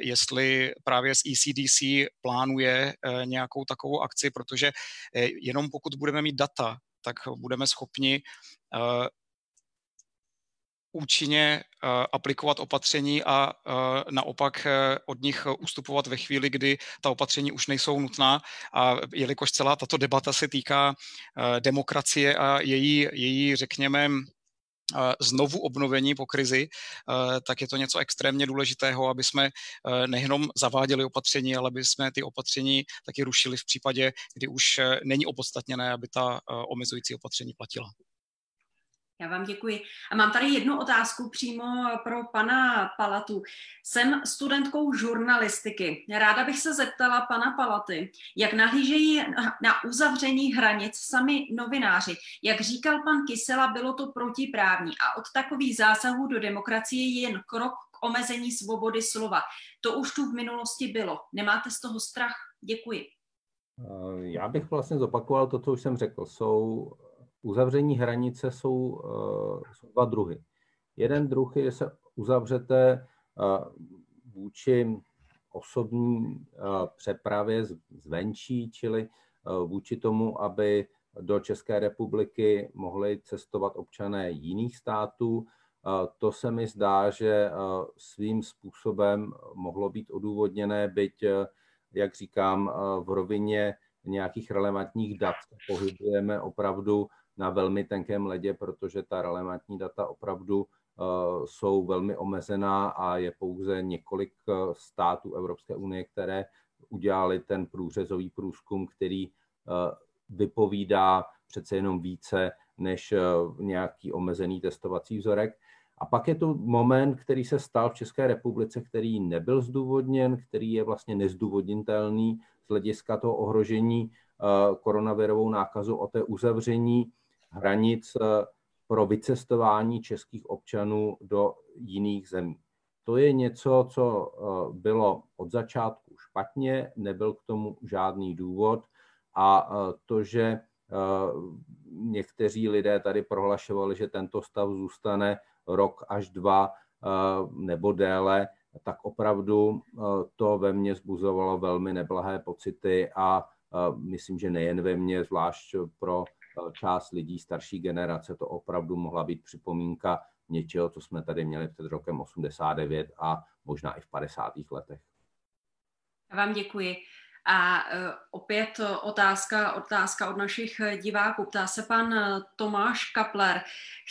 jestli právě z ECDC plánuje nějakou takovou akci, protože jenom pokud budeme mít data tak budeme schopni uh, účinně uh, aplikovat opatření a uh, naopak od nich ustupovat ve chvíli, kdy ta opatření už nejsou nutná. A jelikož celá tato debata se týká demokracie a její, její řekněme, znovu obnovení po krizi, tak je to něco extrémně důležitého, aby jsme nejenom zaváděli opatření, ale aby jsme ty opatření taky rušili v případě, kdy už není opodstatněné, aby ta omezující opatření platila. Já vám děkuji. A mám tady jednu otázku přímo pro pana Palatu. Jsem studentkou žurnalistiky. Ráda bych se zeptala pana Palaty, jak nahlížejí na uzavření hranic sami novináři. Jak říkal pan Kysela, bylo to protiprávní a od takových zásahů do demokracie je jen krok k omezení svobody slova. To už tu v minulosti bylo. Nemáte z toho strach? Děkuji. Já bych vlastně zopakoval to, co už jsem řekl. Jsou uzavření hranice jsou, eh, jsou dva druhy. Jeden druh je, že se uzavřete eh, vůči osobní eh, přepravě zvenčí, čili vůči tomu, aby do České republiky mohli cestovat občané jiných států. To se mi zdá, že svým způsobem mohlo být odůvodněné, byť, jak říkám, v rovině nějakých relevantních dat pohybujeme opravdu na velmi tenkém ledě, protože ta relevantní data opravdu eh, jsou velmi omezená a je pouze několik eh, států Evropské unie, které udělali ten průřezový průzkum, který eh, vypovídá přece jenom více než nějaký omezený testovací vzorek. A pak je to moment, který se stal v České republice, který nebyl zdůvodněn, který je vlastně nezdůvodnitelný z hlediska toho ohrožení koronavirovou nákazu o té uzavření hranic eh, pro vycestování českých občanů do jiných zemí. To je něco, co eh, bylo od začátku špatně, nebyl k tomu žádný důvod a eh, to, že někteří lidé tady prohlašovali, že tento stav zůstane rok až dva nebo déle, tak opravdu to ve mně zbuzovalo velmi neblahé pocity a myslím, že nejen ve mně, zvlášť pro část lidí starší generace to opravdu mohla být připomínka něčeho, co jsme tady měli před rokem 89 a možná i v 50. letech. Vám děkuji. A e, opět otázka, otázka od našich diváků. Ptá se pan e, Tomáš Kapler.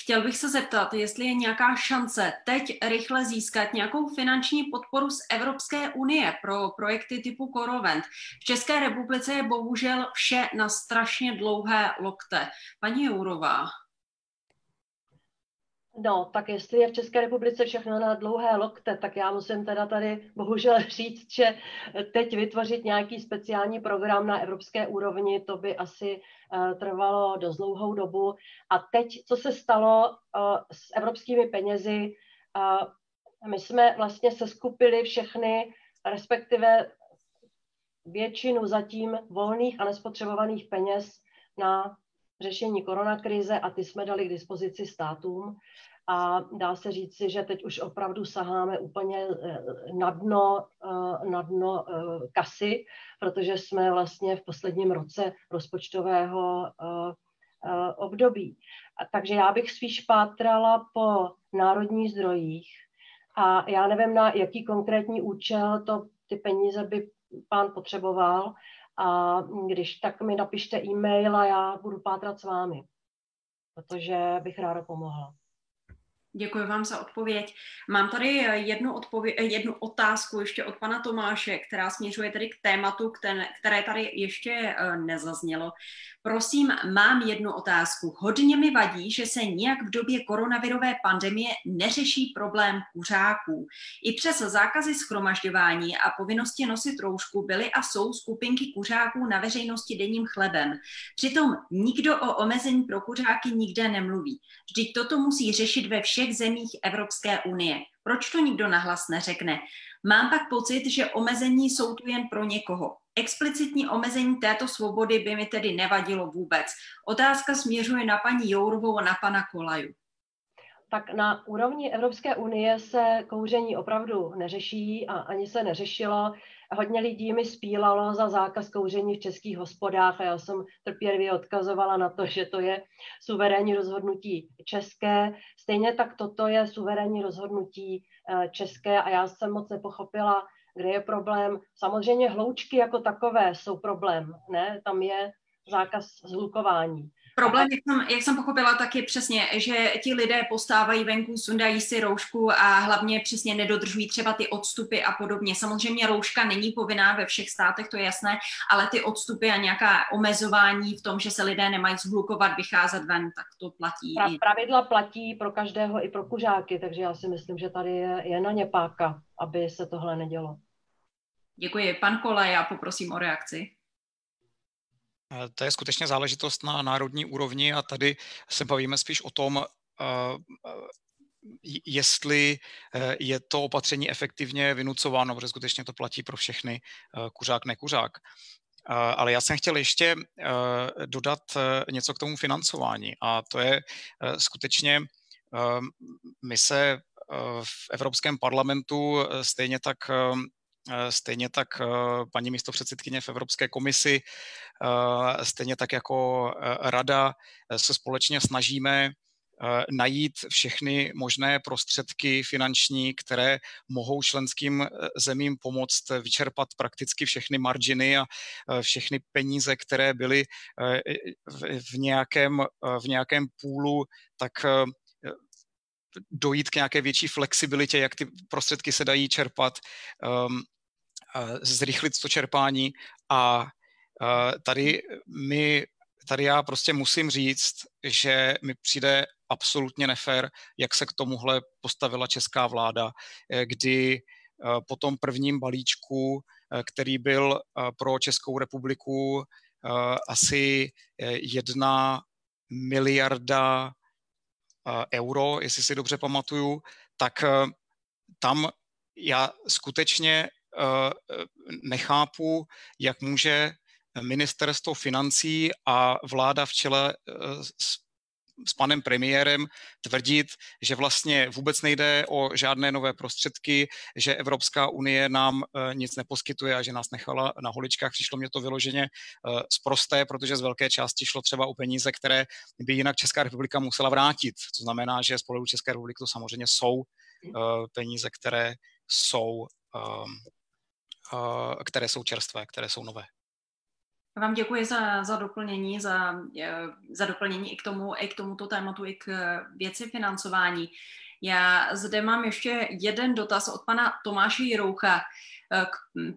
Chtěl bych se zeptat, jestli je nějaká šance teď rychle získat nějakou finanční podporu z Evropské unie pro projekty typu Korovent. V České republice je bohužel vše na strašně dlouhé lokte. Paní Jourová. No, tak jestli je v České republice všechno na dlouhé lokte, tak já musím teda tady bohužel říct, že teď vytvořit nějaký speciální program na evropské úrovni, to by asi uh, trvalo dost dlouhou dobu. A teď, co se stalo uh, s evropskými penězi, uh, my jsme vlastně seskupili všechny, respektive většinu zatím volných a nespotřebovaných peněz na řešení koronakrize a ty jsme dali k dispozici státům. A dá se říci, že teď už opravdu saháme úplně eh, na dno, eh, na dno eh, kasy, protože jsme vlastně v posledním roce rozpočtového období. Takže já bych spíš pátrala po národních zdrojích a já nevím, na jaký konkrétní účel to ty peníze by pán potřeboval, a když tak mi napište e-mail a já budu pátrat s vámi, protože bych ráda pomohla. Děkuji vám za odpověď. Mám tady jednu, odpověď, jednu otázku ještě od pana Tomáše, která směřuje tedy k tématu, které, které tady ještě eh, nezaznělo. Prosím, mám jednu otázku. Hodně mi vadí, že se nijak v době koronavirové pandemie neřeší problém kuřáků. I přes zákazy schromažďování a povinnosti nosit roušku byly a jsou skupinky kuřáků na veřejnosti denním chlebem. Přitom nikdo o omezení pro kuřáky nikde nemluví. Vždyť toto musí řešit ve všech zemích Evropské unie. Proč to nikdo nahlas neřekne? Mám pak pocit, že omezení jsou tu jen pro někoho. Explicitní omezení této svobody by mi tedy nevadilo vůbec. Otázka směřuje na paní Jourovou a na pana Kolaju. Tak na úrovni Evropské unie se kouření opravdu neřeší a ani se neřešilo. Hodně lidí mi spílalo za zákaz kouření v českých hospodách a já jsem trpělivě odkazovala na to, že to je suverénní rozhodnutí české. Stejně tak toto je suverénní rozhodnutí eh, české a já jsem moc nepochopila, kde je problém. Samozřejmě hloučky jako takové jsou problém, ne? Tam je zákaz zhlukování. Problém, jak jsem, jak jsem pochopila, tak je přesně, že ti lidé postávají venku, sundají si roušku a hlavně přesně nedodržují třeba ty odstupy a podobně. Samozřejmě rouška není povinná ve všech státech, to je jasné, ale ty odstupy a nějaká omezování v tom, že se lidé nemají zhlukovat, vycházet ven, tak to platí. Pra, pravidla platí pro každého i pro kuřáky, takže já si myslím, že tady je, je na ně páka, aby se tohle nedělo. Děkuji. Pan Kole, já poprosím o reakci. Eh, to je skutečně záležitost na národní úrovni a tady se bavíme spíš o tom, eh, jestli eh, je to opatření efektivně vynucováno, protože skutečně to platí pro všechny kuřák, nekuřák. Ale já jsem chtěl ještě dodat něco k tomu financování a to je skutečně, my se v Evropském parlamentu stejně tak stejně tak eh, paní místopředsedkyně v Evropské komisi, eh, stejně tak jako rada se společně snažíme najít všechny možné prostředky finanční, které mohou členským zemím pomoct vyčerpat prakticky všechny marginy a všechny peníze, které byly v nějakém, v nějakém půlu, tak dojít k nějaké větší flexibilitě, jak ty prostředky se dají čerpat, um, zrychlit to čerpání. A uh, tady my tady já prostě musím říct, že mi přijde absolutně nefér, jak se k tomuhle postavila česká vláda, eh, kdy uh, po tom prvním balíčku, který byl pro Českou republiku asi jedna miliarda euro, jestli si dobře pamatuju, tak eh, tam já skutečně eh, nechápu, jak může ministerstvo financí a vláda v čele eh, s s panem premiérem tvrdit, že vlastně vůbec nejde o žádné nové prostředky, že Evropská unie nám eh, nic neposkytuje a že nás nechala na holičkách. Přišlo mě to vyloženě zprosté, eh, protože z velké části šlo třeba o peníze, které by jinak Česká republika musela vrátit. To znamená, že z pohledu České republiky to samozřejmě jsou eh, peníze, které jsou které jsou čerstvé, které jsou nové. Vám děkuji za, za doplnění, za, za doplnění i k, tomu, i k tomuto tématu, i k věci financování. Já zde mám ještě jeden dotaz od pana Tomáše Jiroucha.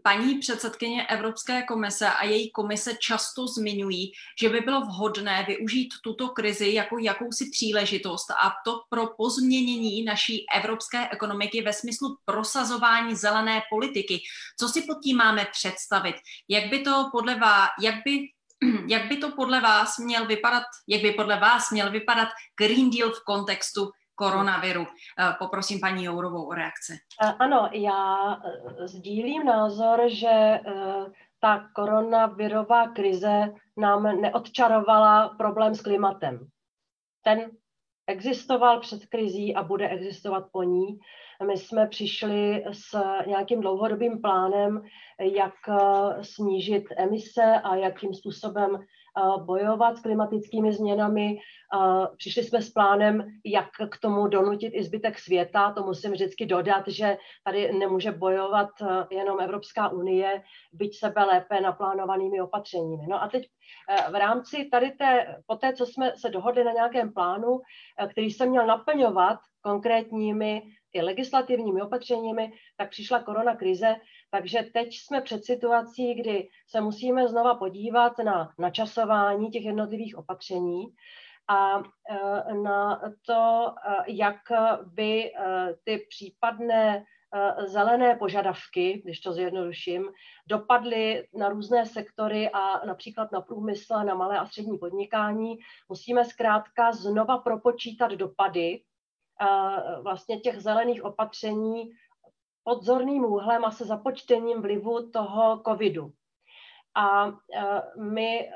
Paní předsedkyně Evropské komise a její komise často zmiňují, že by bylo vhodné využít tuto krizi jako jakousi příležitost a to pro pozměnění naší evropské ekonomiky ve smyslu prosazování zelené politiky. Co si pod tím máme představit? Jak by to podle vás, jak by jak by to podle vás měl vypadat, jak by podle vás měl vypadat Green Deal v kontextu koronaviru. Eh, poprosím paní Jourovou o reakci. Eh, ano, já eh, sdílím názor, že ta koronavirová krize nám neodčarovala problém s klimatem. Ten existoval před krizí a bude existovat po ní. My jsme přišli s nějakým dlouhodobým plánem, jak snížit emise a jakým způsobem bojovat s klimatickými změnami. Přišli jsme s plánem, jak k tomu donutit i zbytek světa. To musím vždycky dodat, že tady nemůže bojovat jenom Evropská unie, byť sebe lépe naplánovanými opatřeními. No a teď v rámci tady té, po té, co jsme se dohodli na nějakém plánu, který se měl naplňovat konkrétními i legislativními opatřeními, tak přišla korona krize, takže teď jsme před situací, kdy se musíme znova podívat na načasování těch jednotlivých opatření a e, na to, e, jak by e, ty případné zelené požadavky, když to zjednoduším, dopadly na různé sektory a například na průmysl, na malé a střední podnikání. Musíme zkrátka znova propočítat dopady vlastně těch zelených opatření pod zorným úhlem a se započtením vlivu toho covidu. A my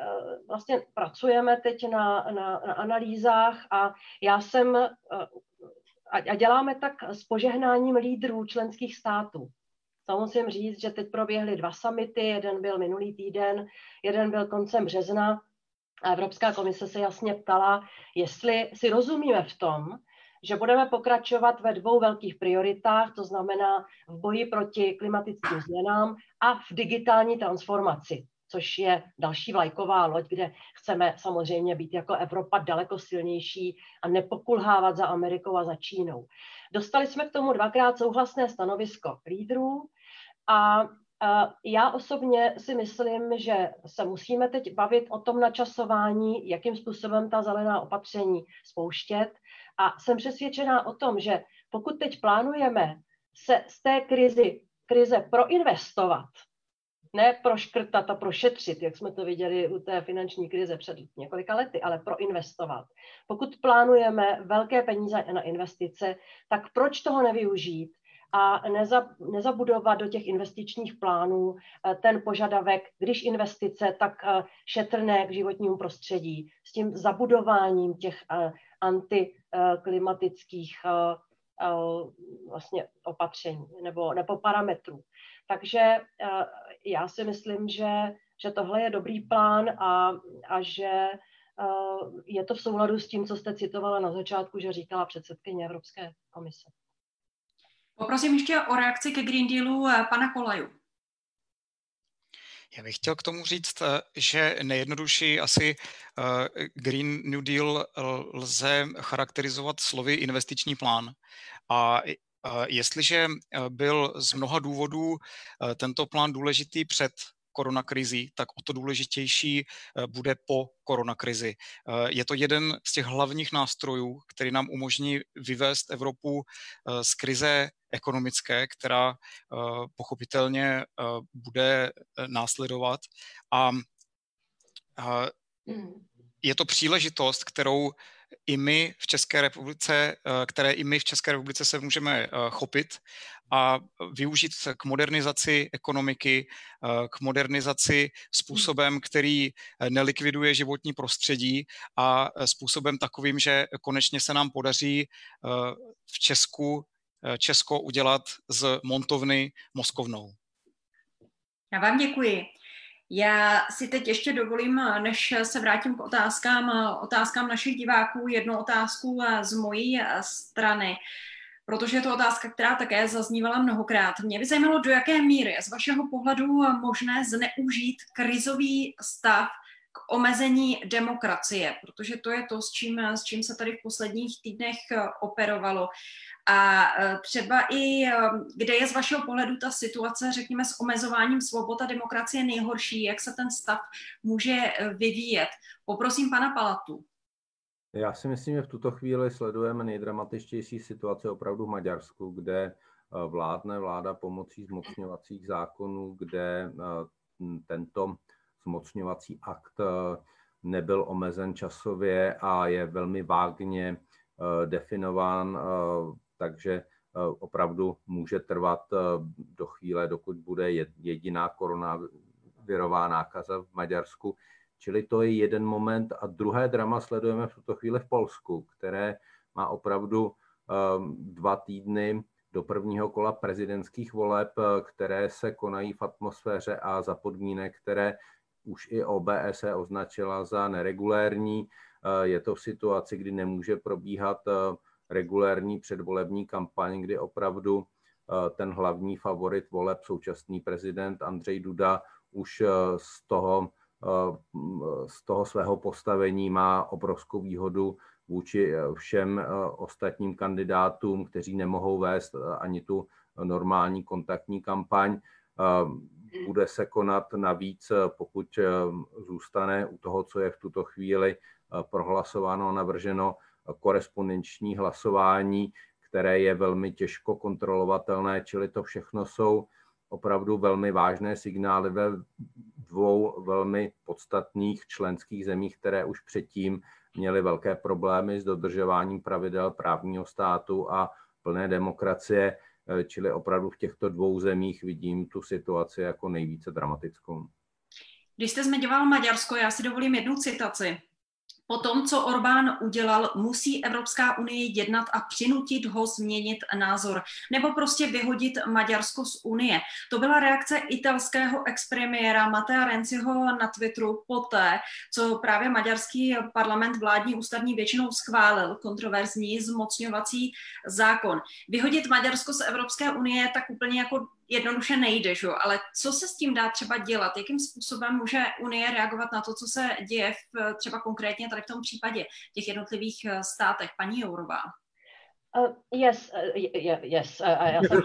vlastně pracujeme teď na, na, na analýzách a já jsem, a děláme tak s požehnáním lídrů členských států. To musím říct, že teď proběhly dva samity, jeden byl minulý týden, jeden byl koncem března a Evropská komise se jasně ptala, jestli si rozumíme v tom, že budeme pokračovat ve dvou velkých prioritách, to znamená v boji proti klimatickým změnám a v digitální transformaci, což je další vlajková loď, kde chceme samozřejmě být jako Evropa daleko silnější a nepokulhávat za Amerikou a za Čínou. Dostali jsme k tomu dvakrát souhlasné stanovisko lídrů a já osobně si myslím, že se musíme teď bavit o tom načasování, jakým způsobem ta zelená opatření spouštět a jsem přesvědčená o tom, že pokud teď plánujeme se z té krizi, krize proinvestovat, ne proškrtat a prošetřit, jak jsme to viděli u té finanční krize před několika lety, ale proinvestovat. Pokud plánujeme velké peníze na investice, tak proč toho nevyužít a neza, nezabudovat do těch investičních plánů eh, ten požadavek, když investice, tak eh, šetrné k životnímu prostředí, s tím zabudováním těch eh, antiklimatických vlastně opatření nebo, nebo parametrů. Takže já si myslím, že, že tohle je dobrý plán a, a že je to v souladu s tím, co jste citovala na začátku, že říkala předsedkyně Evropské komise. Poprosím ještě o reakci ke Green Dealu eh, pana Kolaju. Já bych chtěl k tomu říct, eh, že nejjednodušší asi eh, Green New Deal lze charakterizovat slovy investiční plán. A jestliže byl z mnoha důvodů tento plán důležitý před koronakrizi, tak o to důležitější bude po koronakrizi. Je to jeden z těch hlavních nástrojů, který nám umožní vyvést Evropu z krize ekonomické, která pochopitelně bude následovat. A hmm. je to příležitost, kterou i my v České republice, které i my v České republice se můžeme chopit a využít k modernizaci ekonomiky, eh, k modernizaci způsobem, který eh, nelikviduje životní prostředí a eh, způsobem takovým, že konečně se nám podaří v Česku Česko udělat z montovny moskovnou. Já vám děkuji. Já si teď ještě dovolím, než se vrátím k otázkám, otázkám našich diváků, jednu otázku z mojí strany. protože je to otázka, která také zaznívala mnohokrát. Mě by zajímalo, do jaké míry z vašeho pohledu možné zneužít krizový stav k omezení demokracie, protože to je to, s čím, s čím se tady v posledních týdnech operovalo. A e, třeba i, e, kde je z vašeho pohledu ta situace, řekněme, s omezováním svobod a demokracie nejhorší, jak se ten stav může vyvíjet. Poprosím pana Palatu. Já si myslím, že v tuto chvíli sledujeme nejdramatičtější situaci opravdu v Maďarsku, kde vládne vláda pomocí zmocňovacích zákonů, kde tento zmocňovací akt nebyl omezen časově a je velmi vágně definován takže eh, opravdu může trvat eh, do chvíle, dokud bude jediná koronavirová nákaza v Maďarsku. Čili to je jeden moment. A druhé drama sledujeme v tuto chvíli v Polsku, které má opravdu dva týdny do prvního kola prezidentských voleb, eh, které se konají v atmosféře a za podmínek, které už i OBS označila za neregulérní. Je to v situaci, kdy nemůže probíhat regulérní předvolební kampaň, kdy opravdu eh, ten hlavní favorit voleb, současný prezident Andřej Duda, už eh, z toho, eh, z toho svého postavení má obrovskou výhodu vůči všem ostatním kandidátům, kteří nemohou vést ani tu normální kontaktní kampaň. Bude se konat navíc, pokud zůstane u toho, co je v tuto chvíli prohlasováno a navrženo, korespondenční hlasování, které je velmi těžko kontrolovatelné, čili to všechno jsou opravdu velmi vážné signály ve dvou velmi podstatných členských zemích, které už předtím měly velké problémy s dodržováním pravidel právního státu a plné demokracie, čili opravdu v těchto dvou zemích vidím tu situaci jako nejvíce dramatickou. Když jste zmiňoval Maďarsko, já si dovolím jednu citaci. Po tom, co Orbán udělal, musí Evropská unie jednat a přinutit ho změnit názor nebo prostě vyhodit Maďarsko z Unie. To byla reakce italského expremiéra Matea Renciho na Twitteru poté, co právě maďarský parlament vládní ústavní většinou schválil kontroverzní zmocňovací zákon. Vyhodit Maďarsko z Evropské unie tak úplně jako jednoduše nejde, že? ale co se s tím dá třeba dělat? Jakým způsobem může Unie reagovat na to, co se děje v, třeba konkrétně tady v tom případě těch jednotlivých eh, státech? Paní Jourová. Uh, yes, uh, yes, uh, já jsem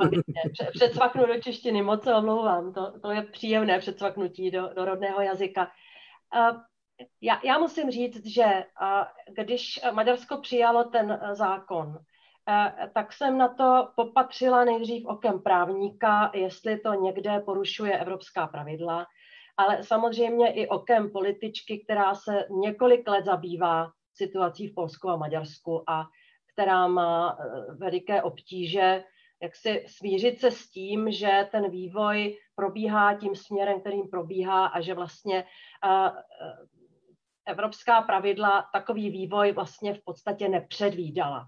předsvaknu do češtiny, moc se omlouvám, to, to je příjemné předsvaknutí do, do rodného jazyka. Uh, já, já musím říct, že uh, když Maďarsko přijalo ten zákon, Eh, tak jsem na to popatřila nejdřív okem právníka, jestli to někde porušuje evropská pravidla, ale samozřejmě i okem političky, která se několik let zabývá situací v Polsku a Maďarsku a která má eh, veliké obtíže, jak si smířit se s tím, že ten vývoj probíhá tím směrem, kterým probíhá a že vlastně eh, evropská pravidla takový vývoj vlastně v podstatě nepředvídala.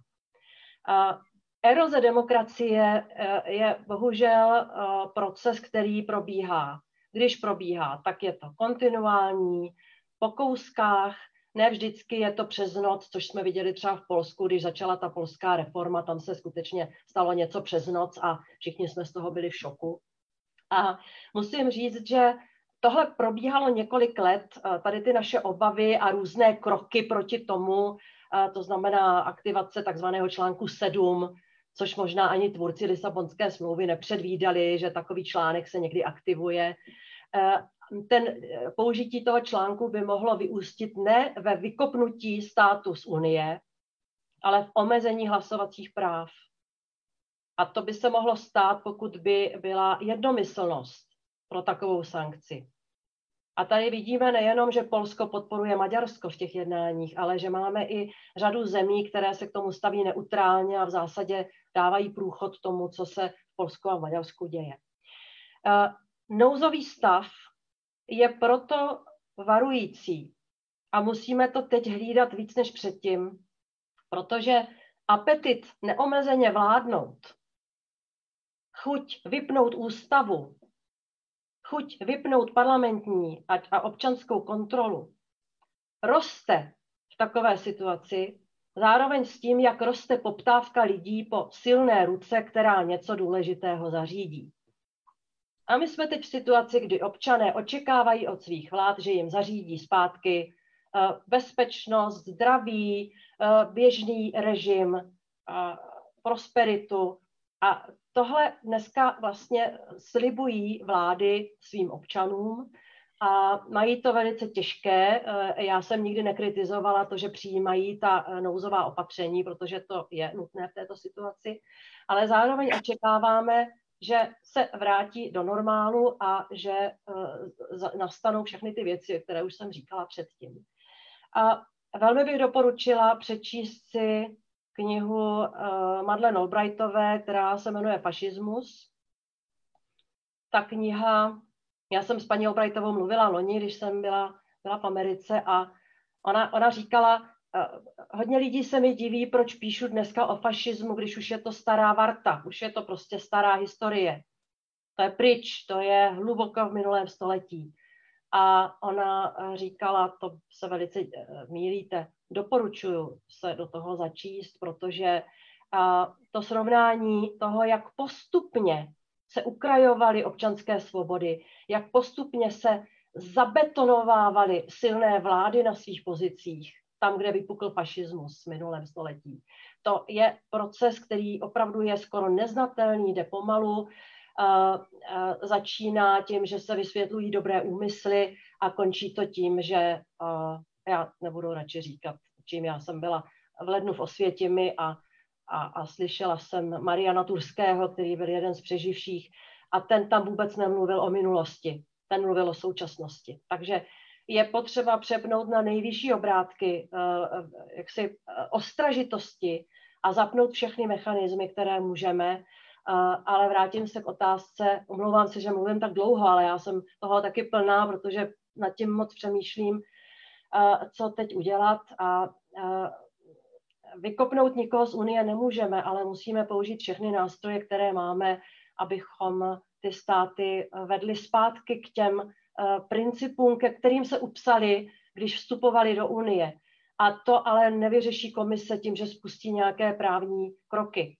Eroze demokracie eh, je bohužel eh, proces, který probíhá. Když probíhá, tak je to kontinuální, po kouskách, ne vždycky je to přes noc, což jsme viděli třeba v Polsku, když začala ta polská reforma, tam se skutečně stalo něco přes noc a všichni jsme z toho byli v šoku. A musím říct, že tohle probíhalo několik let, eh, tady ty naše obavy a různé kroky proti tomu, to znamená aktivace takzvaného článku 7, což možná ani tvůrci Lisabonské smlouvy nepředvídali, že takový článek se někdy aktivuje. E, ten e, použití toho článku by mohlo vyústit ne ve vykopnutí státu z Unie, ale v omezení hlasovacích práv. A to by se mohlo stát, pokud by byla jednomyslnost pro takovou sankci. A tady vidíme nejenom, že Polsko podporuje Maďarsko v těch jednáních, ale že máme i řadu zemí, které se k tomu staví neutrálně a v zásadě dávají průchod tomu, co se v Polsku a v Maďarsku děje. Eh, nouzový stav je proto varující a musíme to teď hlídat víc než předtím, protože apetit neomezeně vládnout, chuť vypnout ústavu, chuť vypnout parlamentní a, občanskou kontrolu roste v takové situaci, zároveň s tím, jak roste poptávka lidí po silné ruce, která něco důležitého zařídí. A my jsme teď v situaci, kdy občané očekávají od svých vlád, že jim zařídí zpátky eh, bezpečnost, zdraví, eh, běžný režim, eh, prosperitu. A tohle dneska vlastně slibují vlády svým občanům a mají to velice těžké. Já jsem nikdy nekritizovala to, že přijímají ta nouzová opatření, protože to je nutné v této situaci, ale zároveň očekáváme, že se vrátí do normálu a že uh, nastanou všechny ty věci, které už jsem říkala předtím. A velmi bych doporučila přečíst si knihu uh, Madeleine Albrightové, která se jmenuje Fašismus. Ta kniha, já jsem s paní Albrightovou mluvila loni, když jsem byla, byla v Americe a ona, ona říkala, hodně lidí se mi diví, proč píšu dneska o fašismu, když už je to stará varta, už je to prostě stará historie. To je pryč, to je hluboko v minulém století. A ona eh, říkala, to se velice eh, mílíte, doporučuju se do toho začíst, protože to srovnání toho, jak postupně se ukrajovaly občanské svobody, jak postupně se zabetonovávaly silné vlády na svých pozicích, tam, kde vypukl fašismus v minulém století. To je proces, který opravdu je skoro neznatelný, jde pomalu, začíná tím, že se vysvětlují dobré úmysly a končí to tím, že já nebudu radši říkat, čím já jsem byla v lednu v Osvětimi a, a, a slyšela jsem Mariana Turského, který byl jeden z přeživších a ten tam vůbec nemluvil o minulosti, ten mluvil o současnosti. Takže je potřeba přepnout na nejvyšší obrátky, eh, jaksi eh, ostražitosti a zapnout všechny mechanismy, které můžeme, eh, ale vrátím se k otázce, omlouvám se, že mluvím tak dlouho, ale já jsem toho taky plná, protože nad tím moc přemýšlím, co teď udělat a vykopnout nikoho z Unie nemůžeme, ale musíme použít všechny nástroje, které máme, abychom ty státy vedli zpátky k těm Eh, principům, ke kterým se upsali, když vstupovali do Unie. A to ale nevyřeší komise tím, že spustí nějaké právní kroky.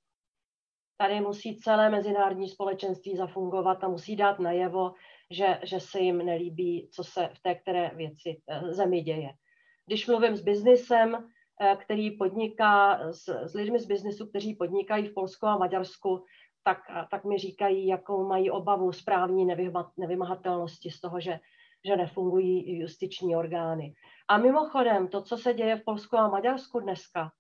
Tady musí celé mezinárodní společenství zafungovat a musí dát najevo, že, že se jim nelíbí, co se v té které věci eh, zemi děje. Když mluvím s biznisem, eh, který podniká, s, s lidmi z biznisu, kteří podnikají v Polsku a Maďarsku, tak, tak mi říkají, jakou mají obavu správní nevymahatelnosti z toho, že, že nefungují justiční orgány. A mimochodem, to, co se děje v Polsku a Maďarsku dneska,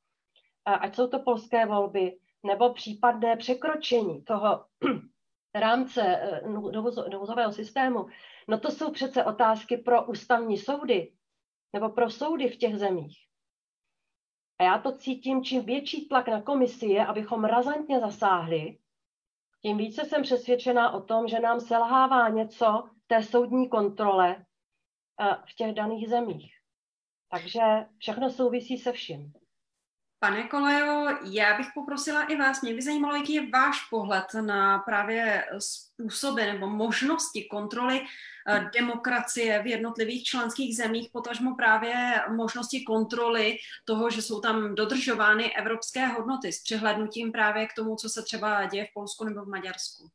ať jsou to polské volby, nebo případné překročení toho rámce eh, nouzového systému, no to jsou přece otázky pro ústavní soudy nebo pro soudy v těch zemích. A já to cítím, čím větší tlak na komisi je, abychom razantně zasáhli, tím více jsem přesvědčená o tom, že nám selhává něco té soudní kontrole eh, v těch daných zemích. Takže všechno souvisí se vším. Pane Kolejo, já bych poprosila i vás, mě by zajímalo, jaký je váš pohled na právě způsoby nebo možnosti kontroly eh, demokracie v jednotlivých členských zemích, potažmo právě možnosti kontroly toho, že jsou tam dodržovány evropské hodnoty s přihlednutím právě k tomu, co se třeba děje v Polsku nebo v Maďarsku.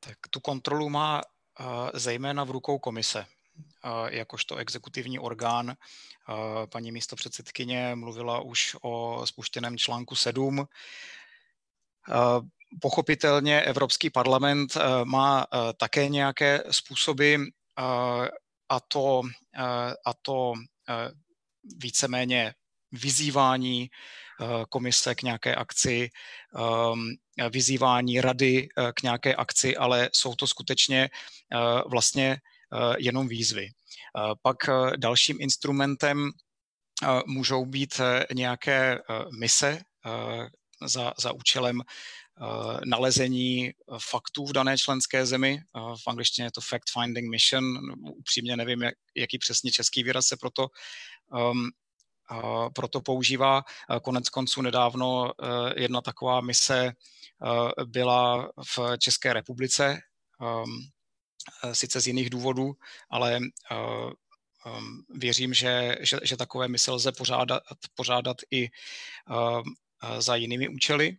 Tak tu kontrolu má uh, zejména v rukou komise jakožto exekutivní orgán. Paní místopředsedkyně mluvila už o spuštěném článku 7. Pochopitelně Evropský parlament má také nějaké způsoby a to, a to víceméně vyzývání komise k nějaké akci, vyzývání rady k nějaké akci, ale jsou to skutečně vlastně Eh, jenom výzvy. Eh, pak eh, dalším instrumentem můžou být nějaké mise za, za účelem nalezení faktů v dané členské zemi. V angličtině je to fact-finding mission. Upřímně nevím, jak, jaký přesně český výraz se proto, um, proto používá. Konec konců nedávno jedna taková mise byla v České republice. Eh, sice z jiných důvodů, ale eh, um, věřím, že, že, že takové mise lze pořádat, pořádat i um, za jinými účely.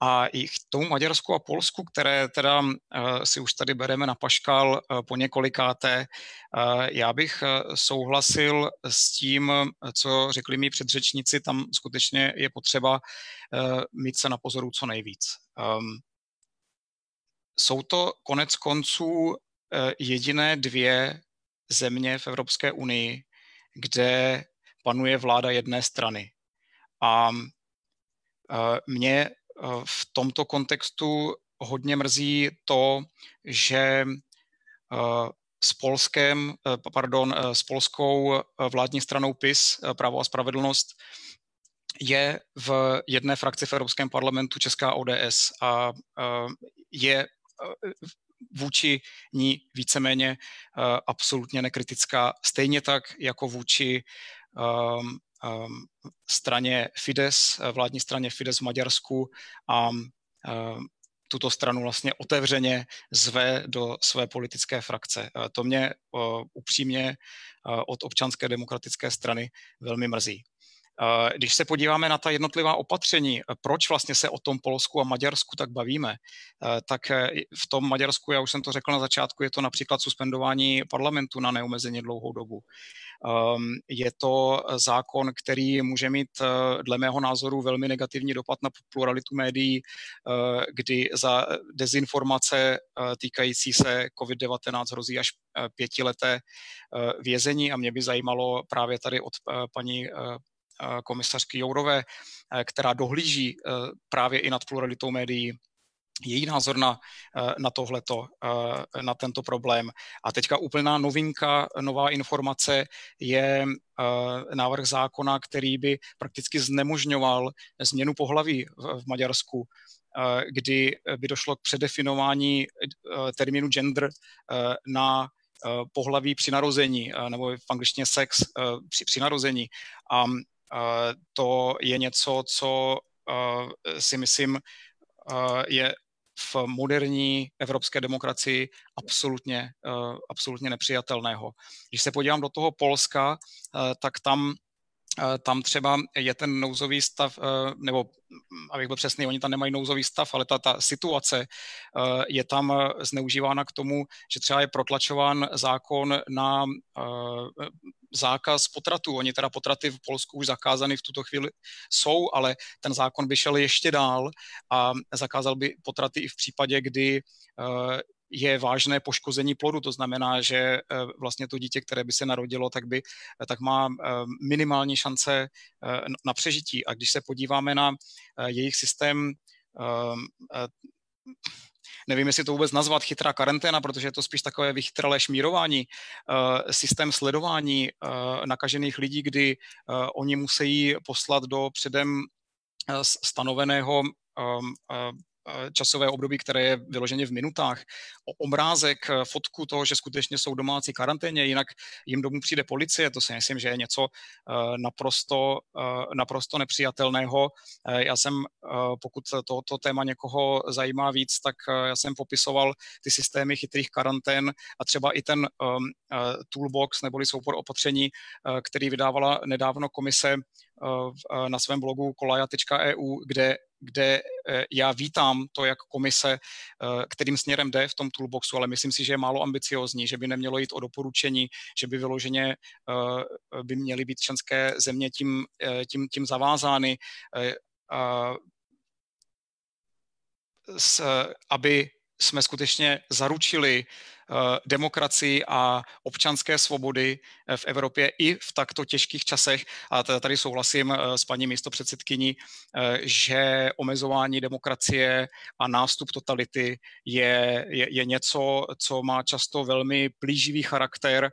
A i k tomu Maďarsku a Polsku, které teda si už tady bereme na paškal po několikáté, já bych souhlasil s tím, co řekli mi předřečníci, tam skutečně je potřeba mít se na pozoru co nejvíc. Um, jsou to konec konců jediné dvě země v Evropské unii, kde panuje vláda jedné strany. A mě v tomto kontextu hodně mrzí to, že s Polskem, pardon, s polskou vládní stranou PIS, Právo a spravedlnost, je v jedné frakci v Evropském parlamentu Česká ODS a je vůči ní víceméně absolutně nekritická, stejně tak jako vůči Um, straně Fides, vládní straně Fides v Maďarsku a um, tuto stranu vlastně otevřeně zve do své politické frakce. To mě uh, upřímně uh, od občanské demokratické strany velmi mrzí. Uh, když se podíváme na ta jednotlivá opatření, proč vlastně se o tom Polsku a Maďarsku tak bavíme, tak v tom Maďarsku, já už jsem to řekl na začátku, je to například suspendování parlamentu na neomezeně dlouhou dobu. Ehm, je to zákon, který může mít eh, dle mého názoru velmi negativní dopad na pluralitu médií, eh, kdy za dezinformace eh, týkající se COVID-19 hrozí až pětileté vězení a mě by zajímalo právě tady od paní komisařky Jourové, která dohlíží právě i nad pluralitou médií, její názor na, eh, na tohleto, eh, na tento problém. A teďka úplná novinka, nová informace je eh, návrh zákona, který by prakticky znemožňoval změnu pohlaví v Maďarsku, kdy by došlo k předefinování termínu gender na pohlaví při narození, nebo v angličtině sex při, při narození. A to je něco, co si myslím, je v moderní evropské demokracii absolutně, absolutně nepřijatelného. Když se podívám do toho Polska, tak tam eh, tam třeba je ten nouzový stav, nebo mm, abych byl přesný, oni tam nemají nouzový stav, ale ta, ta situace je tam zneužívána k tomu, že třeba je protlačován zákon na zákaz potratů. Oni teda potraty v Polsku už zakázány v tuto chvíli jsou, ale ten zákon by šel ještě dál a zakázal by potraty i v případě, kdy eh, je vážné poškození plodu, to znamená, že eh, vlastně to dítě, které by se narodilo, tak, by, tak má eh, minimální šance na přežití. A když se podíváme na jejich systém nevím, jestli to vůbec nazvat chytrá karanténa, protože je to spíš takové vychytralé šmírování, eh, systém sledování eh, nakažených lidí, kdy eh, oni musí poslat do předem stanoveného Eh, časové období, které je vyloženě v minutách, obrázek, eh, fotku toho, že skutečně jsou domácí karanténě, jinak jim domů přijde policie, to si myslím, že je něco eh, naprosto, naprosto nepřijatelného. Já jsem, pokud tohoto téma někoho zajímá víc, tak já jsem popisoval ty systémy chytrých karantén a třeba i ten toolbox neboli soubor opatření, který vydávala nedávno komise na svém blogu kolaja.eu, kde kde eh, já vítám to, jak komise, eh, kterým směrem jde v tom toolboxu, ale myslím si, že je málo ambiciozní, že by nemělo jít o doporučení, že by vyloženě eh, by měly být členské země tím, tím, tím zavázány, aby jsme skutečně zaručili Eh, demokracii a občanské svobody eh, v Evropě i v takto těžkých časech. A tady souhlasím eh, s paní místopředsedkyní, že omezování demokracie a nástup totality je, je, je něco, co má často velmi plíživý charakter,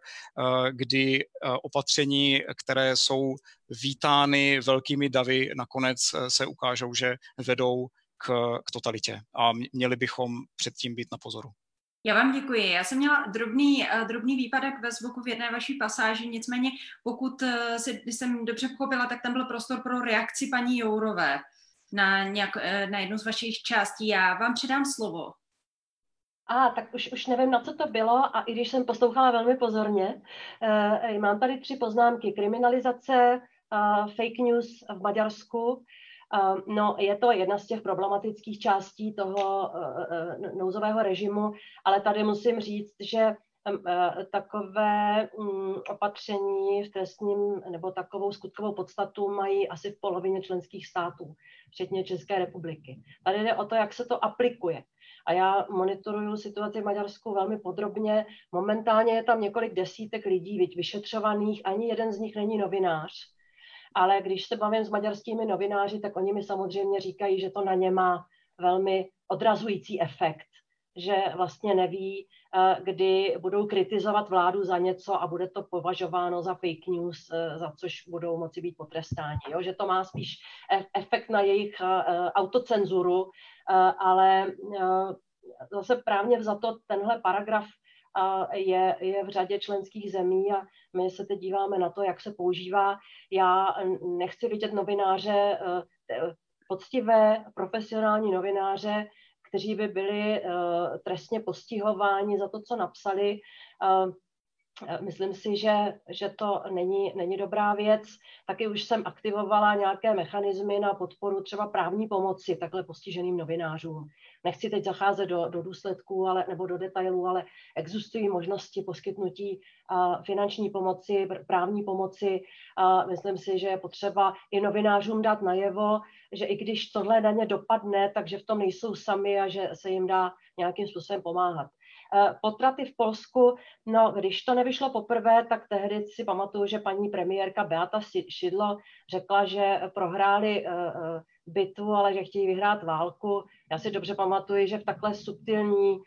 kdy opatření, které jsou vítány velkými davy, nakonec se ukážou, že vedou k, k totalitě. A měli bychom předtím být na pozoru. Já vám děkuji. Já jsem měla drobný, eh, drobný výpadek ve zvuku v jedné vaší pasáži, nicméně pokud eh, si, jsem dobře pochopila, tak tam byl prostor pro reakci paní Jourové na, nějak, eh, na jednu z vašich částí. Já vám předám slovo. A ah, tak už, už nevím, na co to bylo a i když jsem poslouchala velmi pozorně, uh, mám tady tři poznámky. Kriminalizace, uh, fake news v Maďarsku. Uh, no, je to jedna z těch problematických částí toho uh, nouzového režimu, ale tady musím říct, že takové um, opatření v trestním nebo takovou skutkovou podstatu mají asi v polovině členských států, včetně České republiky. Tady jde o to, jak se to aplikuje. A já monitoruju situaci v Maďarsku velmi podrobně. Momentálně je tam několik desítek lidí vyšetřovaných, ani jeden z nich není novinář. Ale když se bavím s maďarskými novináři, tak oni mi samozřejmě říkají, že to na ně má velmi odrazující efekt, že vlastně neví, eh, kdy budou kritizovat vládu za něco a bude to považováno za fake news, eh, za což budou moci být potrestáni. Jo? Že to má spíš e-, efekt na jejich eh, autocenzuru, ale zase právně za to tenhle paragraf je, je v řadě členských zemí a my se teď díváme na to, jak se používá. Já nechci vidět novináře, poctivé profesionální novináře, kteří by byli trestně postihováni za to, co napsali. Myslím si, že, že to není, není dobrá věc. Taky už jsem aktivovala nějaké mechanismy na podporu třeba právní pomoci takhle postiženým novinářům. Nechci teď zacházet do, do důsledků ale, nebo do detailů, ale existují možnosti poskytnutí uh, finanční pomoci, právní pomoci. Uh, myslím si, že je potřeba i novinářům dát najevo, že i když tohle na ně dopadne, takže v tom nejsou sami a že se jim dá nějakým způsobem pomáhat. Eh, potraty v Polsku, no když to nevyšlo poprvé, tak tehdy si pamatuju, že paní premiérka Beata Šidlo řekla, že prohráli eh, eh, bitvu, ale že chtějí vyhrát válku. Já si dobře pamatuju, že v takhle subtilní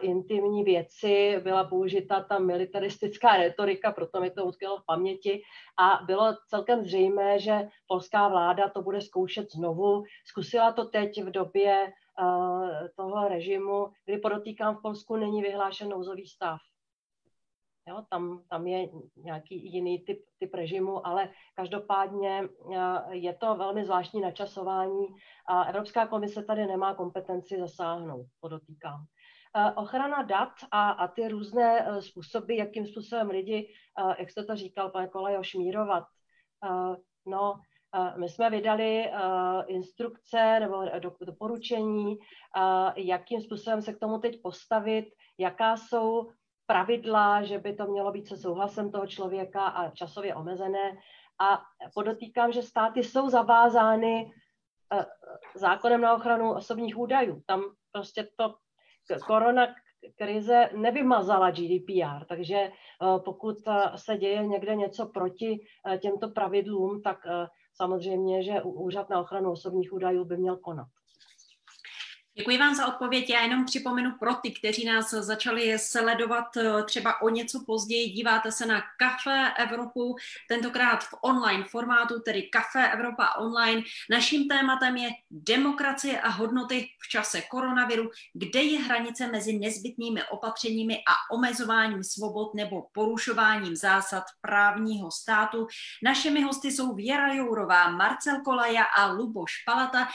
intimní věci byla použita ta militaristická retorika, proto mi to utkvělo v paměti a bylo celkem zřejmé, že polská vláda to bude zkoušet znovu. Zkusila to teď v době toho režimu, kdy podotýkám v Polsku není vyhlášen nouzový stav. Jo, tam, tam je nějaký jiný typ, typ režimu, ale každopádně je to velmi zvláštní načasování a Evropská komise tady nemá kompetenci zasáhnout, podotýkám. Ochrana dat a, a ty různé způsoby, jakým způsobem lidi, jak jste to říkal, pane Kolejo, šmírovat, no, my jsme vydali instrukce nebo doporučení, jakým způsobem se k tomu teď postavit, jaká jsou pravidla, že by to mělo být se souhlasem toho člověka a časově omezené. A podotýkám, že státy jsou zavázány zákonem na ochranu osobních údajů. Tam prostě to korona krize nevymazala GDPR, takže pokud se děje někde něco proti těmto pravidlům, tak samozřejmě, že Úřad na ochranu osobních údajů by měl konat. Děkuji vám za odpověď. Já jenom připomenu pro ty, kteří nás začali sledovat eh, třeba o něco později. Díváte se na Café Evropu, tentokrát v online formátu, tedy Café Evropa online. Naším tématem je demokracie a hodnoty v čase koronaviru, kde je hranice mezi nezbytnými opatřeními a omezováním svobod nebo porušováním zásad právního státu. Našimi hosty jsou Věra Jourová, Marcel Kolaja a Luboš Palata.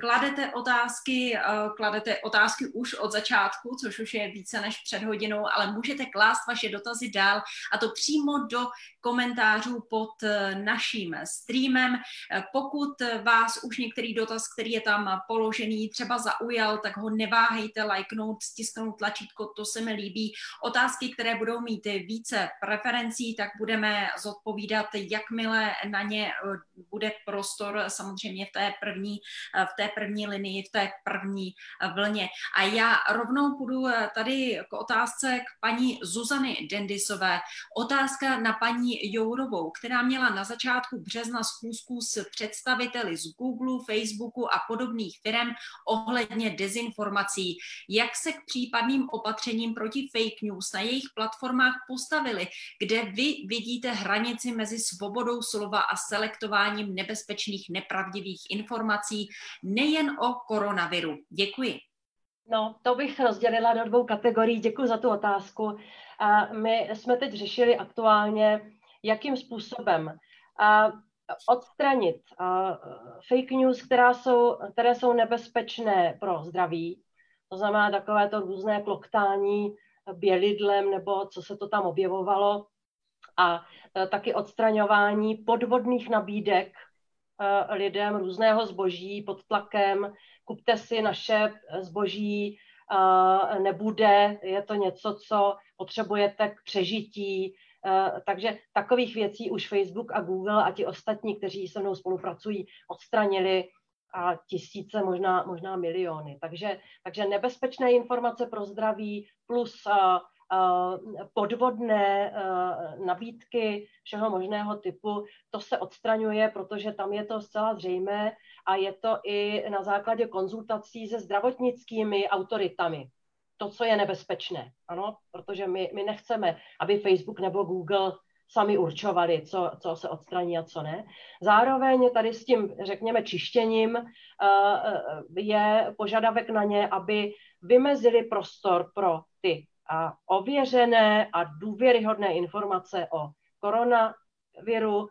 Kladete otázky eh, kladete otázky už od začátku, což už je více než před hodinou, ale můžete klást vaše dotazy dál a to přímo do komentářů pod eh, naším streamem. Eh, pokud vás už některý dotaz, který je tam položený, třeba zaujal, tak ho neváhejte lajknout, stisknout tlačítko, to se mi líbí. Otázky, které budou mít více preferencí, tak budeme zodpovídat, jakmile na ně eh, bude prostor samozřejmě v té první, v té první linii, v té první vlně. A já rovnou půjdu tady k otázce k paní Zuzany Dendisové. Otázka na paní Jourovou, která měla na začátku března schůzku s představiteli z Google, Facebooku a podobných firm ohledně dezinformací. Jak se k případným opatřením proti fake news na jejich platformách postavili, kde vy vidíte hranici mezi svobodou slova a selektováním nebezpečných nepravdivých informací nejen o koronaviru. Děkuji. No, to bych rozdělila do dvou kategorií. Děkuji za tu otázku. A my jsme teď řešili aktuálně jakým způsobem odstranit fake news, která jsou, které jsou nebezpečné pro zdraví, To znamená takové to různé kloktání bělidlem nebo co se to tam objevovalo a e, taky odstraňování podvodných nabídek e, lidem různého zboží pod tlakem. Kupte si naše zboží, nebude, je to něco, co potřebujete k přežití. Takže takových věcí už Facebook a Google a ti ostatní, kteří se mnou spolupracují, odstranili a tisíce, možná, možná miliony. Takže, takže nebezpečné informace pro zdraví plus podvodné nabídky všeho možného typu, to se odstraňuje, protože tam je to zcela zřejmé a je to i na základě konzultací se zdravotnickými autoritami. To, co je nebezpečné, ano, protože my, my nechceme, aby Facebook nebo Google sami určovali, co, co se odstraní a co ne. Zároveň tady s tím, řekněme, čištěním je požadavek na ně, aby vymezili prostor pro ty a ověřené a důvěryhodné informace o koronaviru.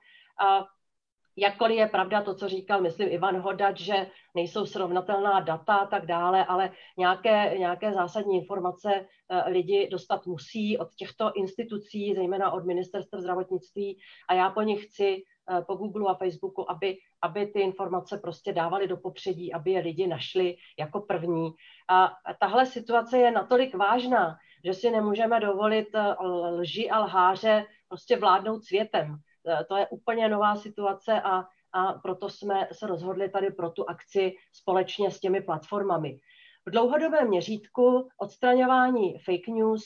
Jakkoliv je pravda to, co říkal, myslím, Ivan Hodač, že nejsou srovnatelná data a tak dále, ale nějaké, nějaké zásadní informace eh, lidi dostat musí od těchto institucí, zejména od ministerstva zdravotnictví a já po nich chci eh, po Google a Facebooku, aby, aby ty informace prostě dávali do popředí, aby je lidi našli jako první. A tahle situace je natolik vážná, že si nemůžeme dovolit eh, lži a lháře prostě vládnout světem. Eh, to je úplně nová situace a, a proto jsme se rozhodli tady pro tu akci společně s těmi platformami. V dlouhodobém měřítku odstraňování fake news,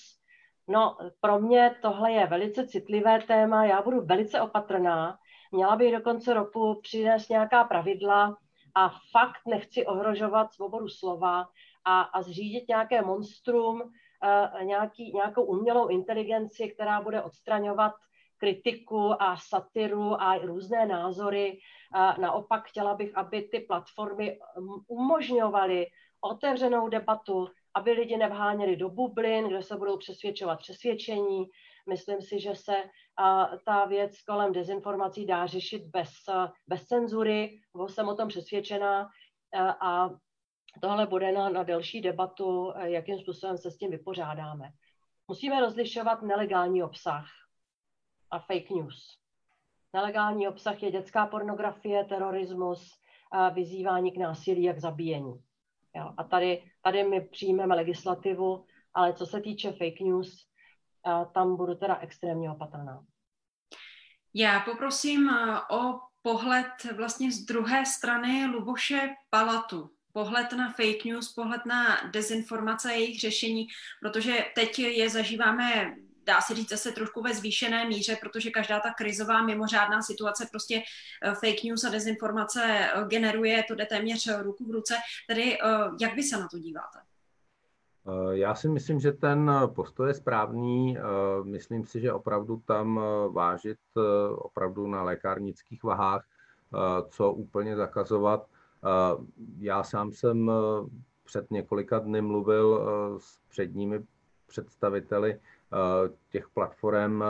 no pro mě tohle je velice citlivé téma, já budu velice opatrná, měla bych do konce roku přinést nějaká pravidla a fakt nechci ohrožovat svobodu slova a, a zřídit nějaké monstrum, nějaký, nějakou umělou inteligenci, která bude odstraňovat kritiku a satiru a různé názory. Naopak chtěla bych, aby ty platformy umožňovaly otevřenou debatu, aby lidi nevháněli do bublin, kde se budou přesvědčovat přesvědčení. Myslím si, že se ta věc kolem dezinformací dá řešit bez, bez cenzury, jsem o tom přesvědčená a tohle bude na, na delší debatu, jakým způsobem se s tím vypořádáme. Musíme rozlišovat nelegální obsah a fake news. Nelegální obsah je dětská pornografie, terorismus, vyzývání k násilí a k zabíjení. Jo, a tady, tady my přijmeme legislativu, ale co se týče fake news, tam budu teda extrémně opatrná. Já poprosím eh, o pohled vlastně z druhé strany Luboše Palatu pohled na fake news, pohled na dezinformace a jejich řešení, protože teď je zažíváme dá se říct zase trošku ve zvýšené míře, protože každá ta krizová mimořádná situace prostě eh, fake news a dezinformace eh, generuje, to jde téměř ruku v ruce. Tedy eh, jak vy se na to díváte? Já si myslím, že ten postoj je správný. Myslím si, že opravdu tam vážit opravdu na lékárnických vahách, co úplně zakazovat, já sám jsem eh, před několika dny mluvil eh, s předními představiteli eh, těch platform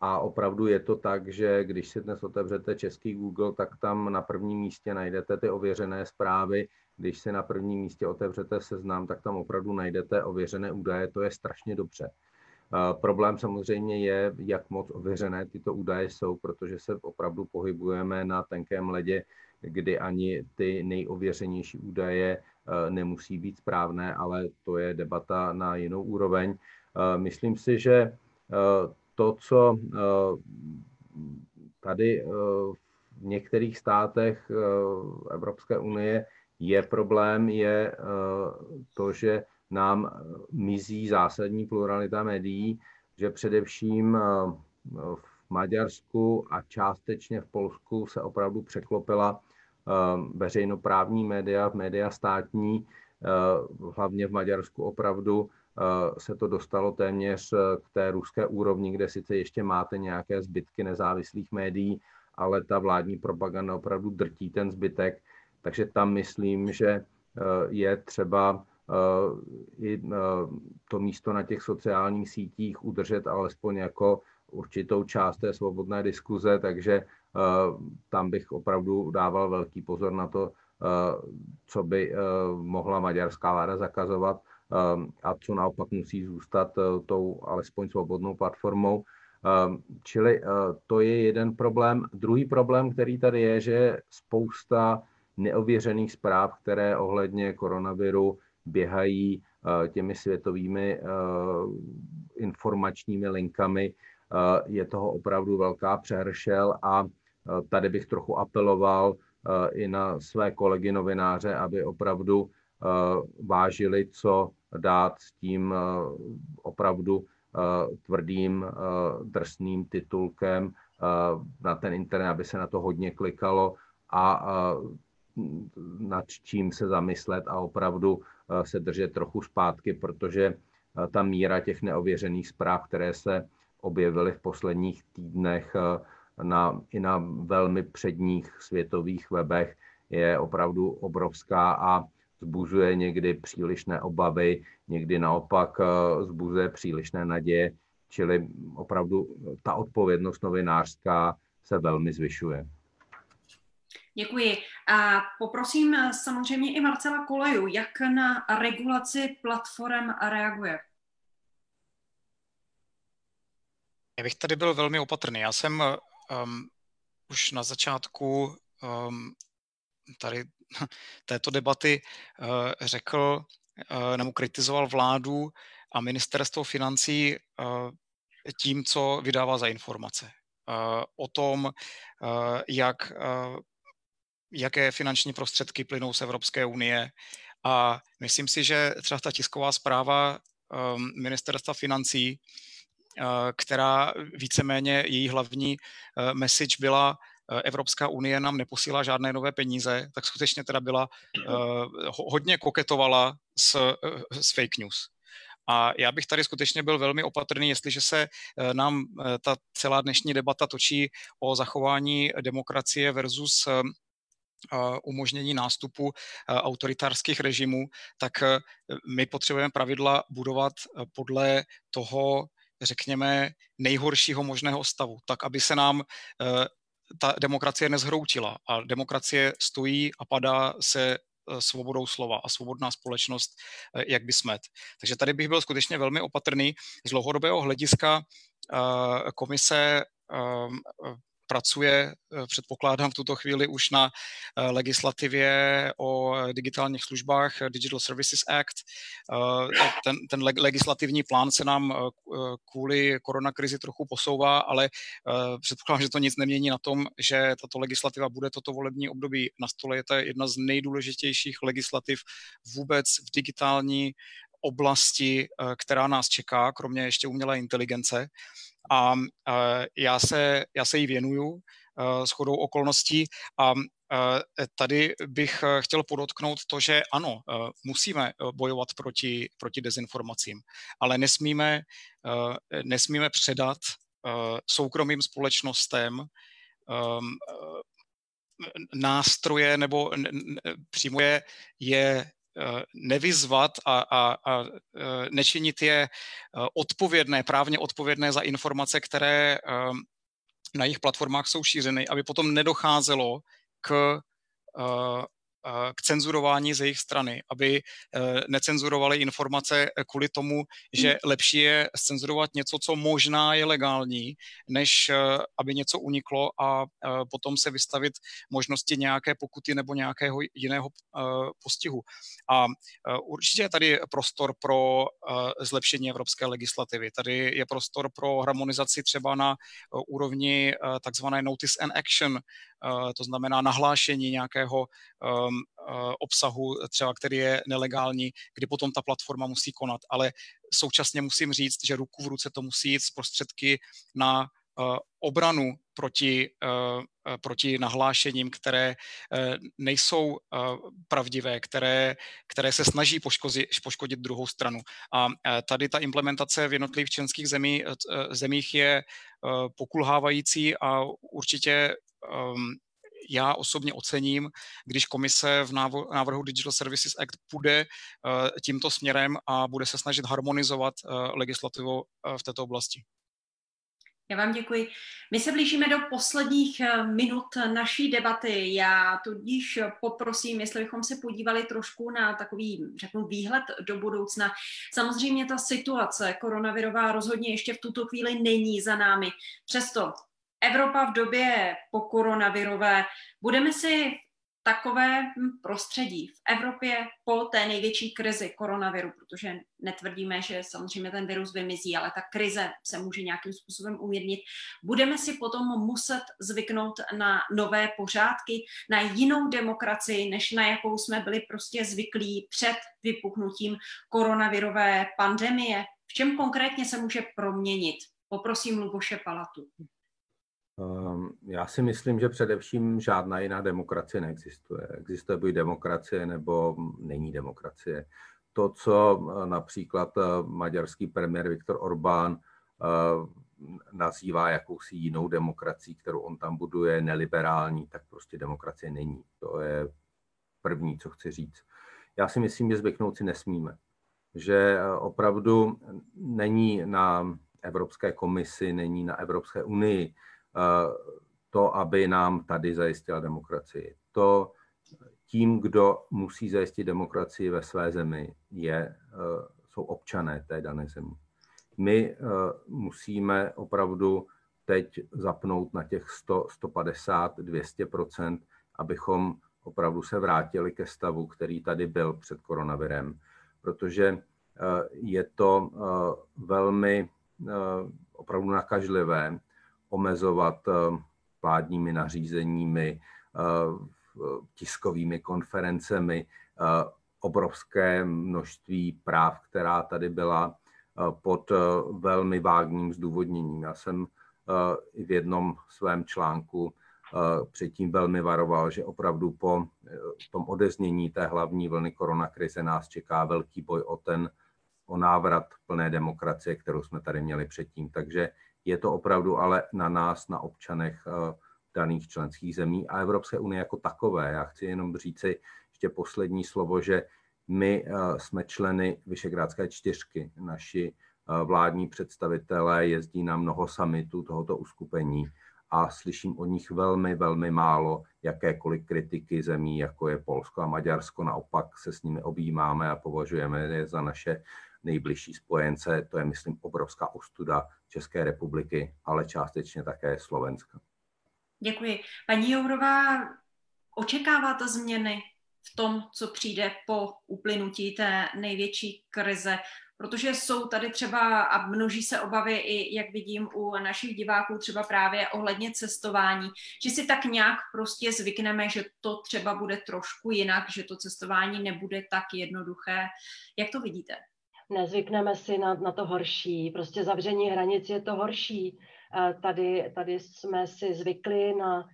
a opravdu je to tak, že když si dnes otevřete český Google, tak tam na prvním místě najdete ty ověřené zprávy. Když si na prvním místě otevřete seznam, tak tam opravdu najdete ověřené údaje. To je strašně dobře. Problém samozřejmě je, jak moc ověřené tyto údaje jsou, protože se opravdu pohybujeme na tenkém ledě, kdy ani ty nejověřenější údaje eh, nemusí být správné, ale to je debata na jinou úroveň. Eh, myslím si, že eh, to, co tady v některých státech Evropské unie je problém, je to, že nám mizí zásadní pluralita médií, že především v Maďarsku a částečně v Polsku se opravdu překlopila Eh, veřejnoprávní média, média státní, eh, hlavně v Maďarsku opravdu eh, se to dostalo téměř k té ruské úrovni, kde sice ještě máte nějaké zbytky nezávislých médií, ale ta vládní propaganda opravdu drtí ten zbytek. Takže tam myslím, že je třeba i to místo na těch sociálních sítích udržet alespoň jako určitou část té svobodné diskuze, takže Eh, tam bych opravdu dával velký pozor na to, co by mohla maďarská vláda zakazovat a co naopak musí zůstat tou alespoň svobodnou platformou. Čili to je jeden problém. Druhý problém, který tady je, že spousta neověřených zpráv, které ohledně koronaviru běhají těmi světovými informačními linkami, je toho opravdu velká přehršel a tady bych trochu apeloval i na své kolegy novináře, aby opravdu vážili, co dát s tím opravdu tvrdým, drsným titulkem na ten internet, aby se na to hodně klikalo a nad čím se zamyslet a opravdu se držet trochu zpátky, protože ta míra těch neověřených zpráv, které se objevily v posledních týdnech na, i na velmi předních světových webech, je opravdu obrovská a zbuzuje někdy přílišné obavy, někdy naopak zbuzuje přílišné naděje, čili opravdu ta odpovědnost novinářská se velmi zvyšuje. Děkuji. A poprosím samozřejmě i Marcela Koleju, jak na regulaci platform reaguje. Já bych tady byl velmi opatrný. Já jsem um, už na začátku um, tady této debaty uh, řekl uh, nebo kritizoval vládu a ministerstvo financí uh, tím, co vydává za informace. O tom, jak jaké finanční prostředky plynou z Evropské unie. A myslím si, že třeba ta tisková zpráva um, ministerstva financí, která víceméně její hlavní message byla Evropská unie nám neposílá žádné nové peníze, tak skutečně teda byla, hodně koketovala s, s fake news. A já bych tady skutečně byl velmi opatrný, jestliže se nám ta celá dnešní debata točí o zachování demokracie versus umožnění nástupu autoritářských režimů, tak my potřebujeme pravidla budovat podle toho, řekněme, nejhoršího možného stavu, tak aby se nám ta demokracie nezhroutila. A demokracie stojí a padá se svobodou slova a svobodná společnost, jak by smet. Takže tady bych byl skutečně velmi opatrný. Z dlouhodobého hlediska komise pracuje, eh, předpokládám v tuto chvíli už na eh, legislativě o digitálních službách, eh, Digital Services Act. Ten, ten legislativní plán se nám kvůli koronakrizi trochu posouvá, ale předpokládám, že to nic nemění na tom, že tato legislativa bude toto volební období na stole. Je to jedna z nejdůležitějších legislativ vůbec v digitální oblasti, která nás čeká, kromě ještě umělé inteligence. A já se, já se jí věnuju s chodou okolností. A tady bych chtěl podotknout to, že ano, musíme bojovat proti, proti dezinformacím, ale nesmíme, nesmíme předat soukromým společnostem nástroje nebo přímo je, je Eh, nevyzvat a, a, a eh, nečinit je eh, odpovědné, právně odpovědné za informace, které na jejich platformách jsou šířeny, aby potom nedocházelo k k cenzurování z jejich strany, aby eh, necenzurovali informace kvůli tomu, že hmm. lepší je cenzurovat něco, co možná je legální, než eh, aby něco uniklo a eh, potom se vystavit možnosti nějaké pokuty nebo nějakého jiného postihu. A určitě je tady prostor pro zlepšení evropské legislativy. Tady je prostor pro harmonizaci třeba na úrovni takzvané notice and action, to znamená nahlášení nějakého um, uh, obsahu, třeba který je nelegální, kdy potom ta platforma musí konat. Ale současně musím říct, že ruku v ruce to musí jít z prostředky na uh, obranu proti, proti nahlášením, které nejsou pravdivé, které, které se snaží poškozit, poškodit druhou stranu. A tady ta implementace v jednotlivých členských zemí, zemích je pokulhávající a určitě um, já osobně ocením, když komise v návrhu Digital Services Act půjde uh, tímto směrem a bude se snažit harmonizovat uh, legislativu uh, v této oblasti. Já vám děkuji. My se blížíme do posledních eh, minut naší debaty. Já tudíž poprosím, jestli bychom se podívali trošku na takový, řeknu, výhled do budoucna. Samozřejmě ta situace koronavirová rozhodně ještě v tuto chvíli není za námi. Přesto Evropa v době po koronavirové, budeme si takové prostředí v Evropě po té největší krizi koronaviru, protože netvrdíme, že samozřejmě ten virus vymizí, ale ta krize se může nějakým způsobem umírnit. Budeme si potom muset zvyknout na nové pořádky, na jinou demokracii, než na jakou jsme byli prostě zvyklí před vypuknutím koronavirové pandemie. V čem konkrétně se může proměnit? Poprosím Luboše Palatu. Ehm, já si myslím, že především žádná jiná demokracie neexistuje. Existuje buď demokracie, nebo není demokracie. To, co eh, například eh, maďarský premiér Viktor Orbán eh, nazývá jakousi jinou demokracií, kterou on tam buduje, neliberální, tak prostě demokracie není. To je první, co chci říct. Já si myslím, že zvyknout si nesmíme. Že opravdu není na Evropské komisi, není na Evropské unii, to, aby nám tady zajistila demokracii. To tím, kdo musí zajistit demokracii ve své zemi, je, eh, jsou občané té dané země. My eh, musíme opravdu teď zapnout na těch 100, 150, 200% abychom opravdu se vrátili ke stavu, který tady byl před koronavirem, protože eh, je to velmi opravdu nakažlivé omezovat eh, vládními nařízeními, eh, tiskovými konferencemi, eh, obrovské množství práv, která tady byla pod velmi vágním zdůvodněním. Já jsem v jednom svém článku předtím velmi varoval, že opravdu po tom odeznění té hlavní vlny koronakrize nás čeká velký boj o ten o návrat plné demokracie, kterou jsme tady měli předtím. Takže je to opravdu ale na nás, na občanech eh, daných členských zemí a Evropské unie jako takové. Já chci jenom říci ještě poslední slovo, že my eh, jsme členy Vyšegrádské čtyřky. Naši eh, vládní představitelé jezdí na mnoho summitů tohoto uskupení a slyším od nich velmi, velmi málo jakékoliv kritiky zemí, jako je Polsko a Maďarsko. Naopak se s nimi objímáme a považujeme je za naše nejbližší spojence. To je, myslím, obrovská ostuda České republiky, ale částečně také Slovenska. Děkuji. Paní Jourová, očekáváte změny v tom, co přijde po uplynutí té největší krize? Protože jsou tady třeba, a množí se obavy i, jak vidím u našich diváků, třeba právě ohledně cestování, že si tak nějak prostě zvykneme, že to třeba bude trošku jinak, že to cestování nebude tak jednoduché. Jak to vidíte? Nezvykneme si na, na to horší. Prostě zavření hranic je to horší. Tady, tady jsme si zvykli na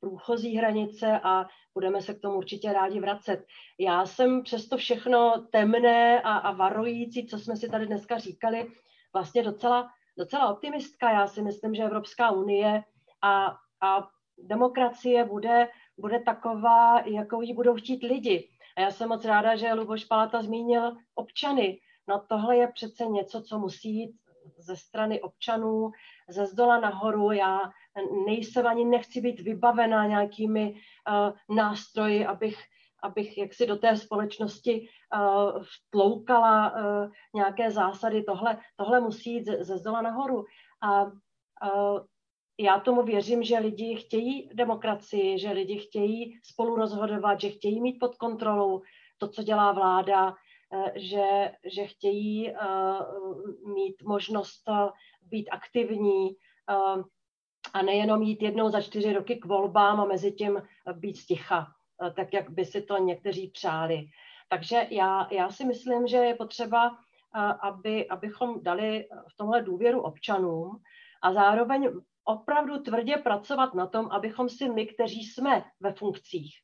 průchozí hranice a budeme se k tomu určitě rádi vracet. Já jsem přesto všechno temné a, a varující, co jsme si tady dneska říkali, vlastně docela, docela optimistka. Já si myslím, že Evropská unie a, a demokracie bude, bude taková, jakou ji budou chtít lidi. A já jsem moc ráda, že Luboš Palata zmínil občany. No tohle je přece něco, co musí jít ze strany občanů, ze zdola nahoru. Já nejsem ani nechci být vybavená nějakými uh, nástroji, abych, abych jaksi do té společnosti uh, vtloukala uh, nějaké zásady. Tohle, tohle musí jít ze, ze zdola nahoru. A uh, já tomu věřím, že lidi chtějí demokracii, že lidi chtějí spolu rozhodovat, že chtějí mít pod kontrolou to, co dělá vláda, eh, že, že chtějí eh, mít možnost eh, být aktivní a nejenom jít jednou za čtyři roky k volbám a mezi tím být sticha, tak jak by si to někteří přáli. Takže já, já si myslím, že je potřeba, aby, abychom dali v tomhle důvěru občanům a zároveň opravdu tvrdě pracovat na tom, abychom si my, kteří jsme ve funkcích,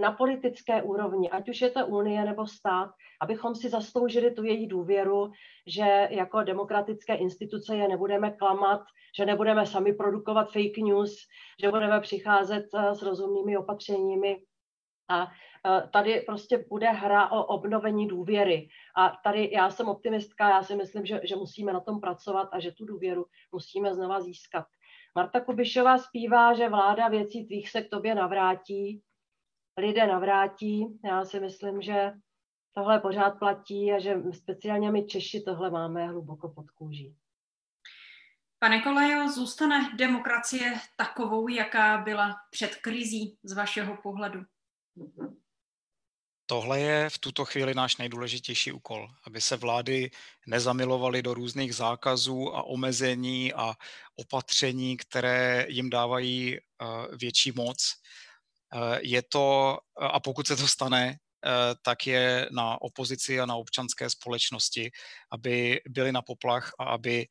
na politické úrovni, ať už je to Unie nebo stát, abychom si zasloužili tu její důvěru, že jako demokratické instituce je nebudeme klamat, že nebudeme sami produkovat fake news, že budeme přicházet eh, s rozumnými opatřeními A tady prostě bude hra o obnovení důvěry. A tady já jsem optimistka, já si myslím, že, že musíme na tom pracovat a že tu důvěru musíme znova získat. Marta Kubišová zpívá, že vláda věcí tvých se k tobě navrátí, lidé navrátí. Já si myslím, že tohle pořád platí a že speciálně my Češi tohle máme hluboko pod kůží. Pane Kolejo, zůstane demokracie takovou, jaká byla před krizí z vašeho pohledu? Tohle je v tuto chvíli náš nejdůležitější úkol, aby se vlády nezamilovaly do různých zákazů a omezení a opatření, které jim dávají eh, větší moc. Eh, je to, a pokud se to stane, eh, tak je na opozici a na občanské společnosti, aby byli na poplach a aby,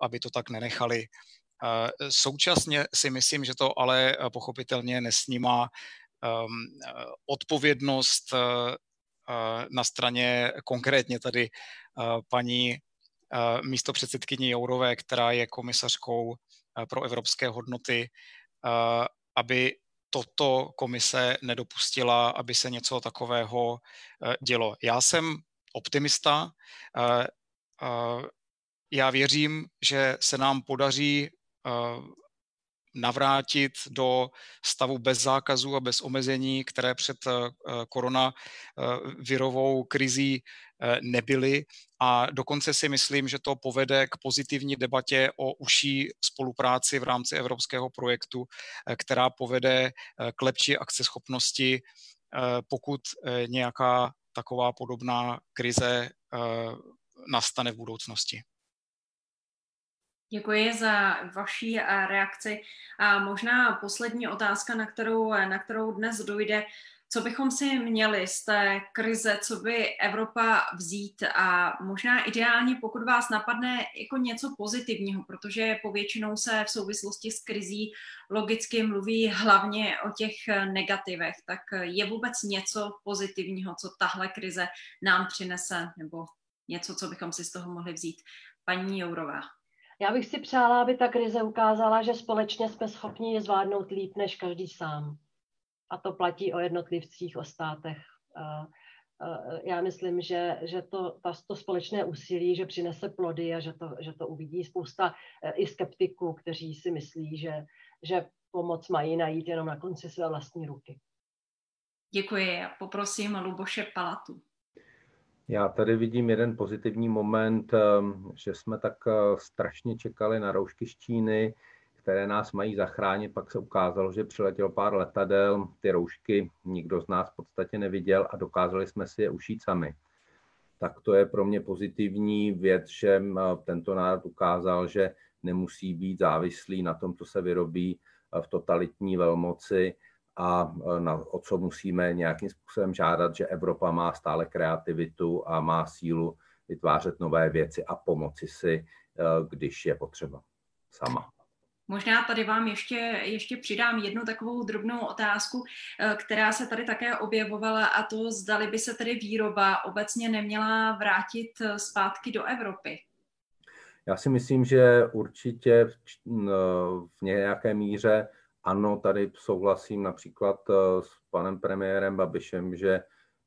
aby to tak nenechali. Současně si myslím, že to ale pochopitelně nesnímá odpovědnost uh, uh, na straně konkrétně tady paní místo předsedkyně Jourové, která je komisařkou pro evropské hodnoty, aby toto komise nedopustila, aby se něco takového dělo. Já jsem optimista. Já věřím, že se nám podaří navrátit do stavu bez zákazů a bez omezení, které před eh, koronavirovou krizí eh, nebyly. A dokonce si myslím, že to povede k pozitivní debatě o užší spolupráci v rámci evropského projektu, eh, která povede k lepší akceschopnosti, pokud nějaká taková podobná krize nastane v budoucnosti. Děkuji za vaší eh, reakci. A možná poslední otázka, na kterou, eh, na kterou dnes dojde. Co bychom si měli z té krize, co by Evropa vzít a možná ideálně, pokud vás napadne jako něco pozitivního, protože povětšinou se v souvislosti s krizí logicky mluví hlavně o těch eh, negativech, tak je vůbec něco pozitivního, co tahle krize nám přinese, nebo něco, co bychom si z toho mohli vzít. Paní Jourová. Já bych si přála, aby ta krize ukázala, že společně jsme schopni je zvládnout líp než každý sám. A to platí o jednotlivcích, o státech. Já myslím, že, že to, ta, to společné úsilí, že přinese plody a že to, že to uvidí spousta e, i skeptiků, kteří si myslí, že, že pomoc mají najít jenom na konci své vlastní ruky. Děkuji. Poprosím Luboše Palatu. Já tady vidím jeden pozitivní moment, ehm, že jsme tak eh, strašně čekali na roušky z Číny, které nás mají zachránit. Pak se ukázalo, že přiletělo pár letadel, ty roušky nikdo z nás v podstatě neviděl a dokázali jsme si je ušít sami. Tak to je pro mě pozitivní věc, že eh, tento národ ukázal, že nemusí být závislý na tom, co se vyrobí eh, v totalitní velmoci, a e, na, o co musíme nějakým způsobem žádat, že Evropa má stále kreativitu a má sílu vytvářet nové věci a pomoci si, e, když je potřeba sama. Možná tady vám ještě, ještě přidám jednu takovou drobnou otázku, e, která se tady také objevovala a to zdali by se tedy výroba obecně neměla vrátit zpátky do Evropy. Já si myslím, že určitě v nějaké míře ano, tady souhlasím například eh, s panem premiérem Babišem, že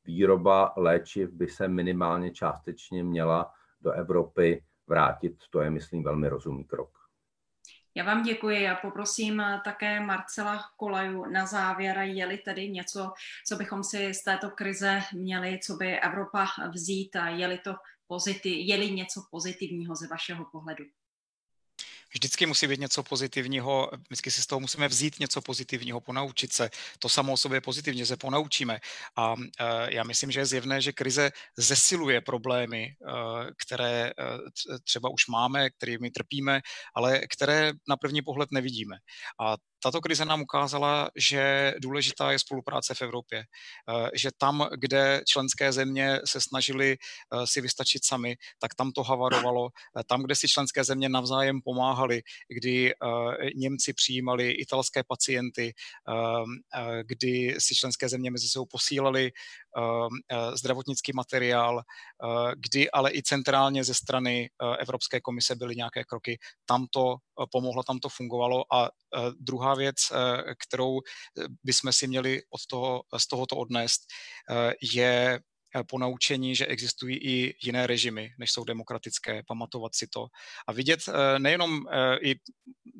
výroba léčiv by se minimálně částečně měla do Evropy vrátit. To je, myslím, velmi rozumný krok. Já vám děkuji a poprosím eh, také Marcela Kolaju na závěr, je-li tedy něco, co bychom si z této krize měli, co by Evropa vzít a je-li, to pozitiv, je-li něco pozitivního ze vašeho pohledu vždycky musí být něco pozitivního, vždycky si z toho musíme vzít něco pozitivního, ponaučit se. To samo o sobě pozitivně se ponaučíme. A e, já myslím, že je zjevné, že krize zesiluje problémy, e, které e, třeba už máme, kterými trpíme, ale které na první pohled nevidíme. A tato krize nám ukázala, že důležitá je spolupráce v Evropě, eh, že tam, kde členské země se snažili eh, si vystačit sami, tak tam to havarovalo. Eh, tam, kde si členské země navzájem pomáhali, kdy Němci přijímali italské pacienty, kdy si členské země mezi sebou posílali zdravotnický materiál, kdy ale i centrálně ze strany Evropské komise byly nějaké kroky. Tam to pomohlo, tam to fungovalo. A druhá věc, kterou bychom si měli od toho, z tohoto odnést, je Eh, ponaučení, že existují i jiné režimy, než jsou demokratické, pamatovat si to. A vidět eh, nejenom eh, i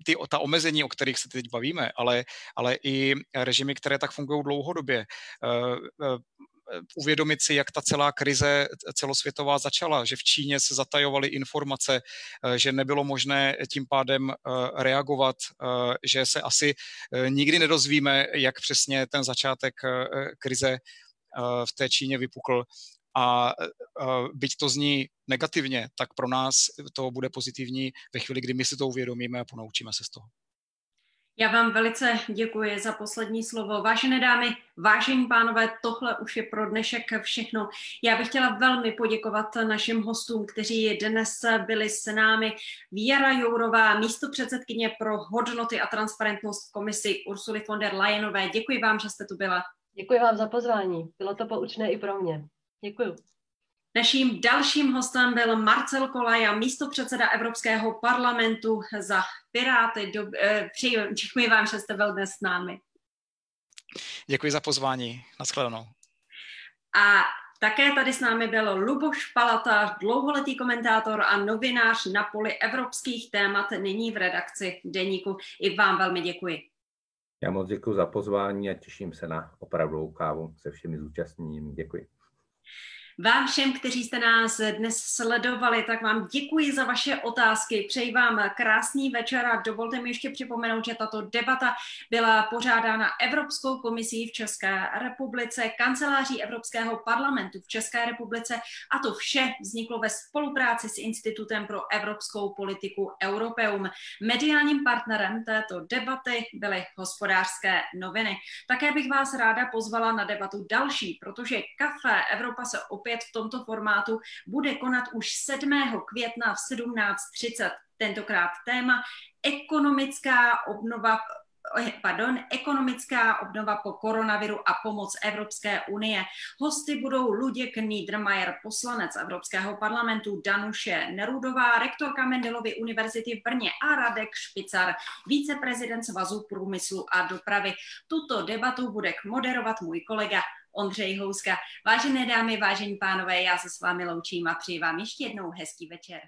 ty, ta omezení, o kterých se teď bavíme, ale, ale i režimy, které tak fungují dlouhodobě uvědomit si, jak ta celá krize celosvětová začala, že v Číně se zatajovaly informace, že nebylo možné tím pádem reagovat, že se asi nikdy nedozvíme, jak přesně ten začátek krize Eh, v té Číně vypukl a eh, byť to zní negativně, tak pro nás to bude pozitivní ve chvíli, kdy my si to uvědomíme a ponaučíme se z toho. Já vám velice děkuji za poslední slovo. Vážené dámy, vážení pánové, tohle už je pro dnešek všechno. Já bych chtěla velmi poděkovat našim hostům, kteří dnes byli s námi. Věra Jourová, místo předsedkyně pro hodnoty a transparentnost v komisi Ursuly von der Leyenové. Děkuji vám, že jste tu byla. Děkuji vám za pozvání. Bylo to poučné i pro mě. Děkuji. Naším dalším hostem byl Marcel Kolaja, místo předseda Evropského parlamentu za Piráty. Do, eh, děkuji vám, že jste byl dnes s námi. Děkuji za pozvání. Naschledanou. A také tady s námi byl Luboš Palata, dlouholetý komentátor a novinář na poli evropských témat, nyní v redakci Deníku. I vám velmi děkuji. Já moc děkuji za pozvání a těším se na opravdovou kávu se všemi zúčastněnými. Děkuji. Vám všem, kteří jste nás dnes sledovali, tak vám děkuji za vaše otázky. Přeji vám krásný večer a dovolte mi ještě připomenout, že tato debata byla pořádána Evropskou komisí v České republice, kanceláří Evropského parlamentu v České republice a to vše vzniklo ve spolupráci s Institutem pro evropskou politiku Europeum. Mediálním partnerem této debaty byly hospodářské noviny. Také bych vás ráda pozvala na debatu další, protože kafe Evropa se opět opět v tomto formátu bude konat už 7. května v 17.30. Tentokrát téma ekonomická obnova eh, pardon, ekonomická obnova po koronaviru a pomoc Evropské unie. Hosty budou Luděk Niedermayer, poslanec Evropského parlamentu, Danuše Nerudová, rektorka Mendelovy univerzity v Brně a Radek Špicar, viceprezident Svazu průmyslu a dopravy. Tuto debatu bude moderovat můj kolega Ondřej Houska. Vážené dámy, vážení pánové, já se s vámi loučím a přeji vám ještě jednou hezký večer.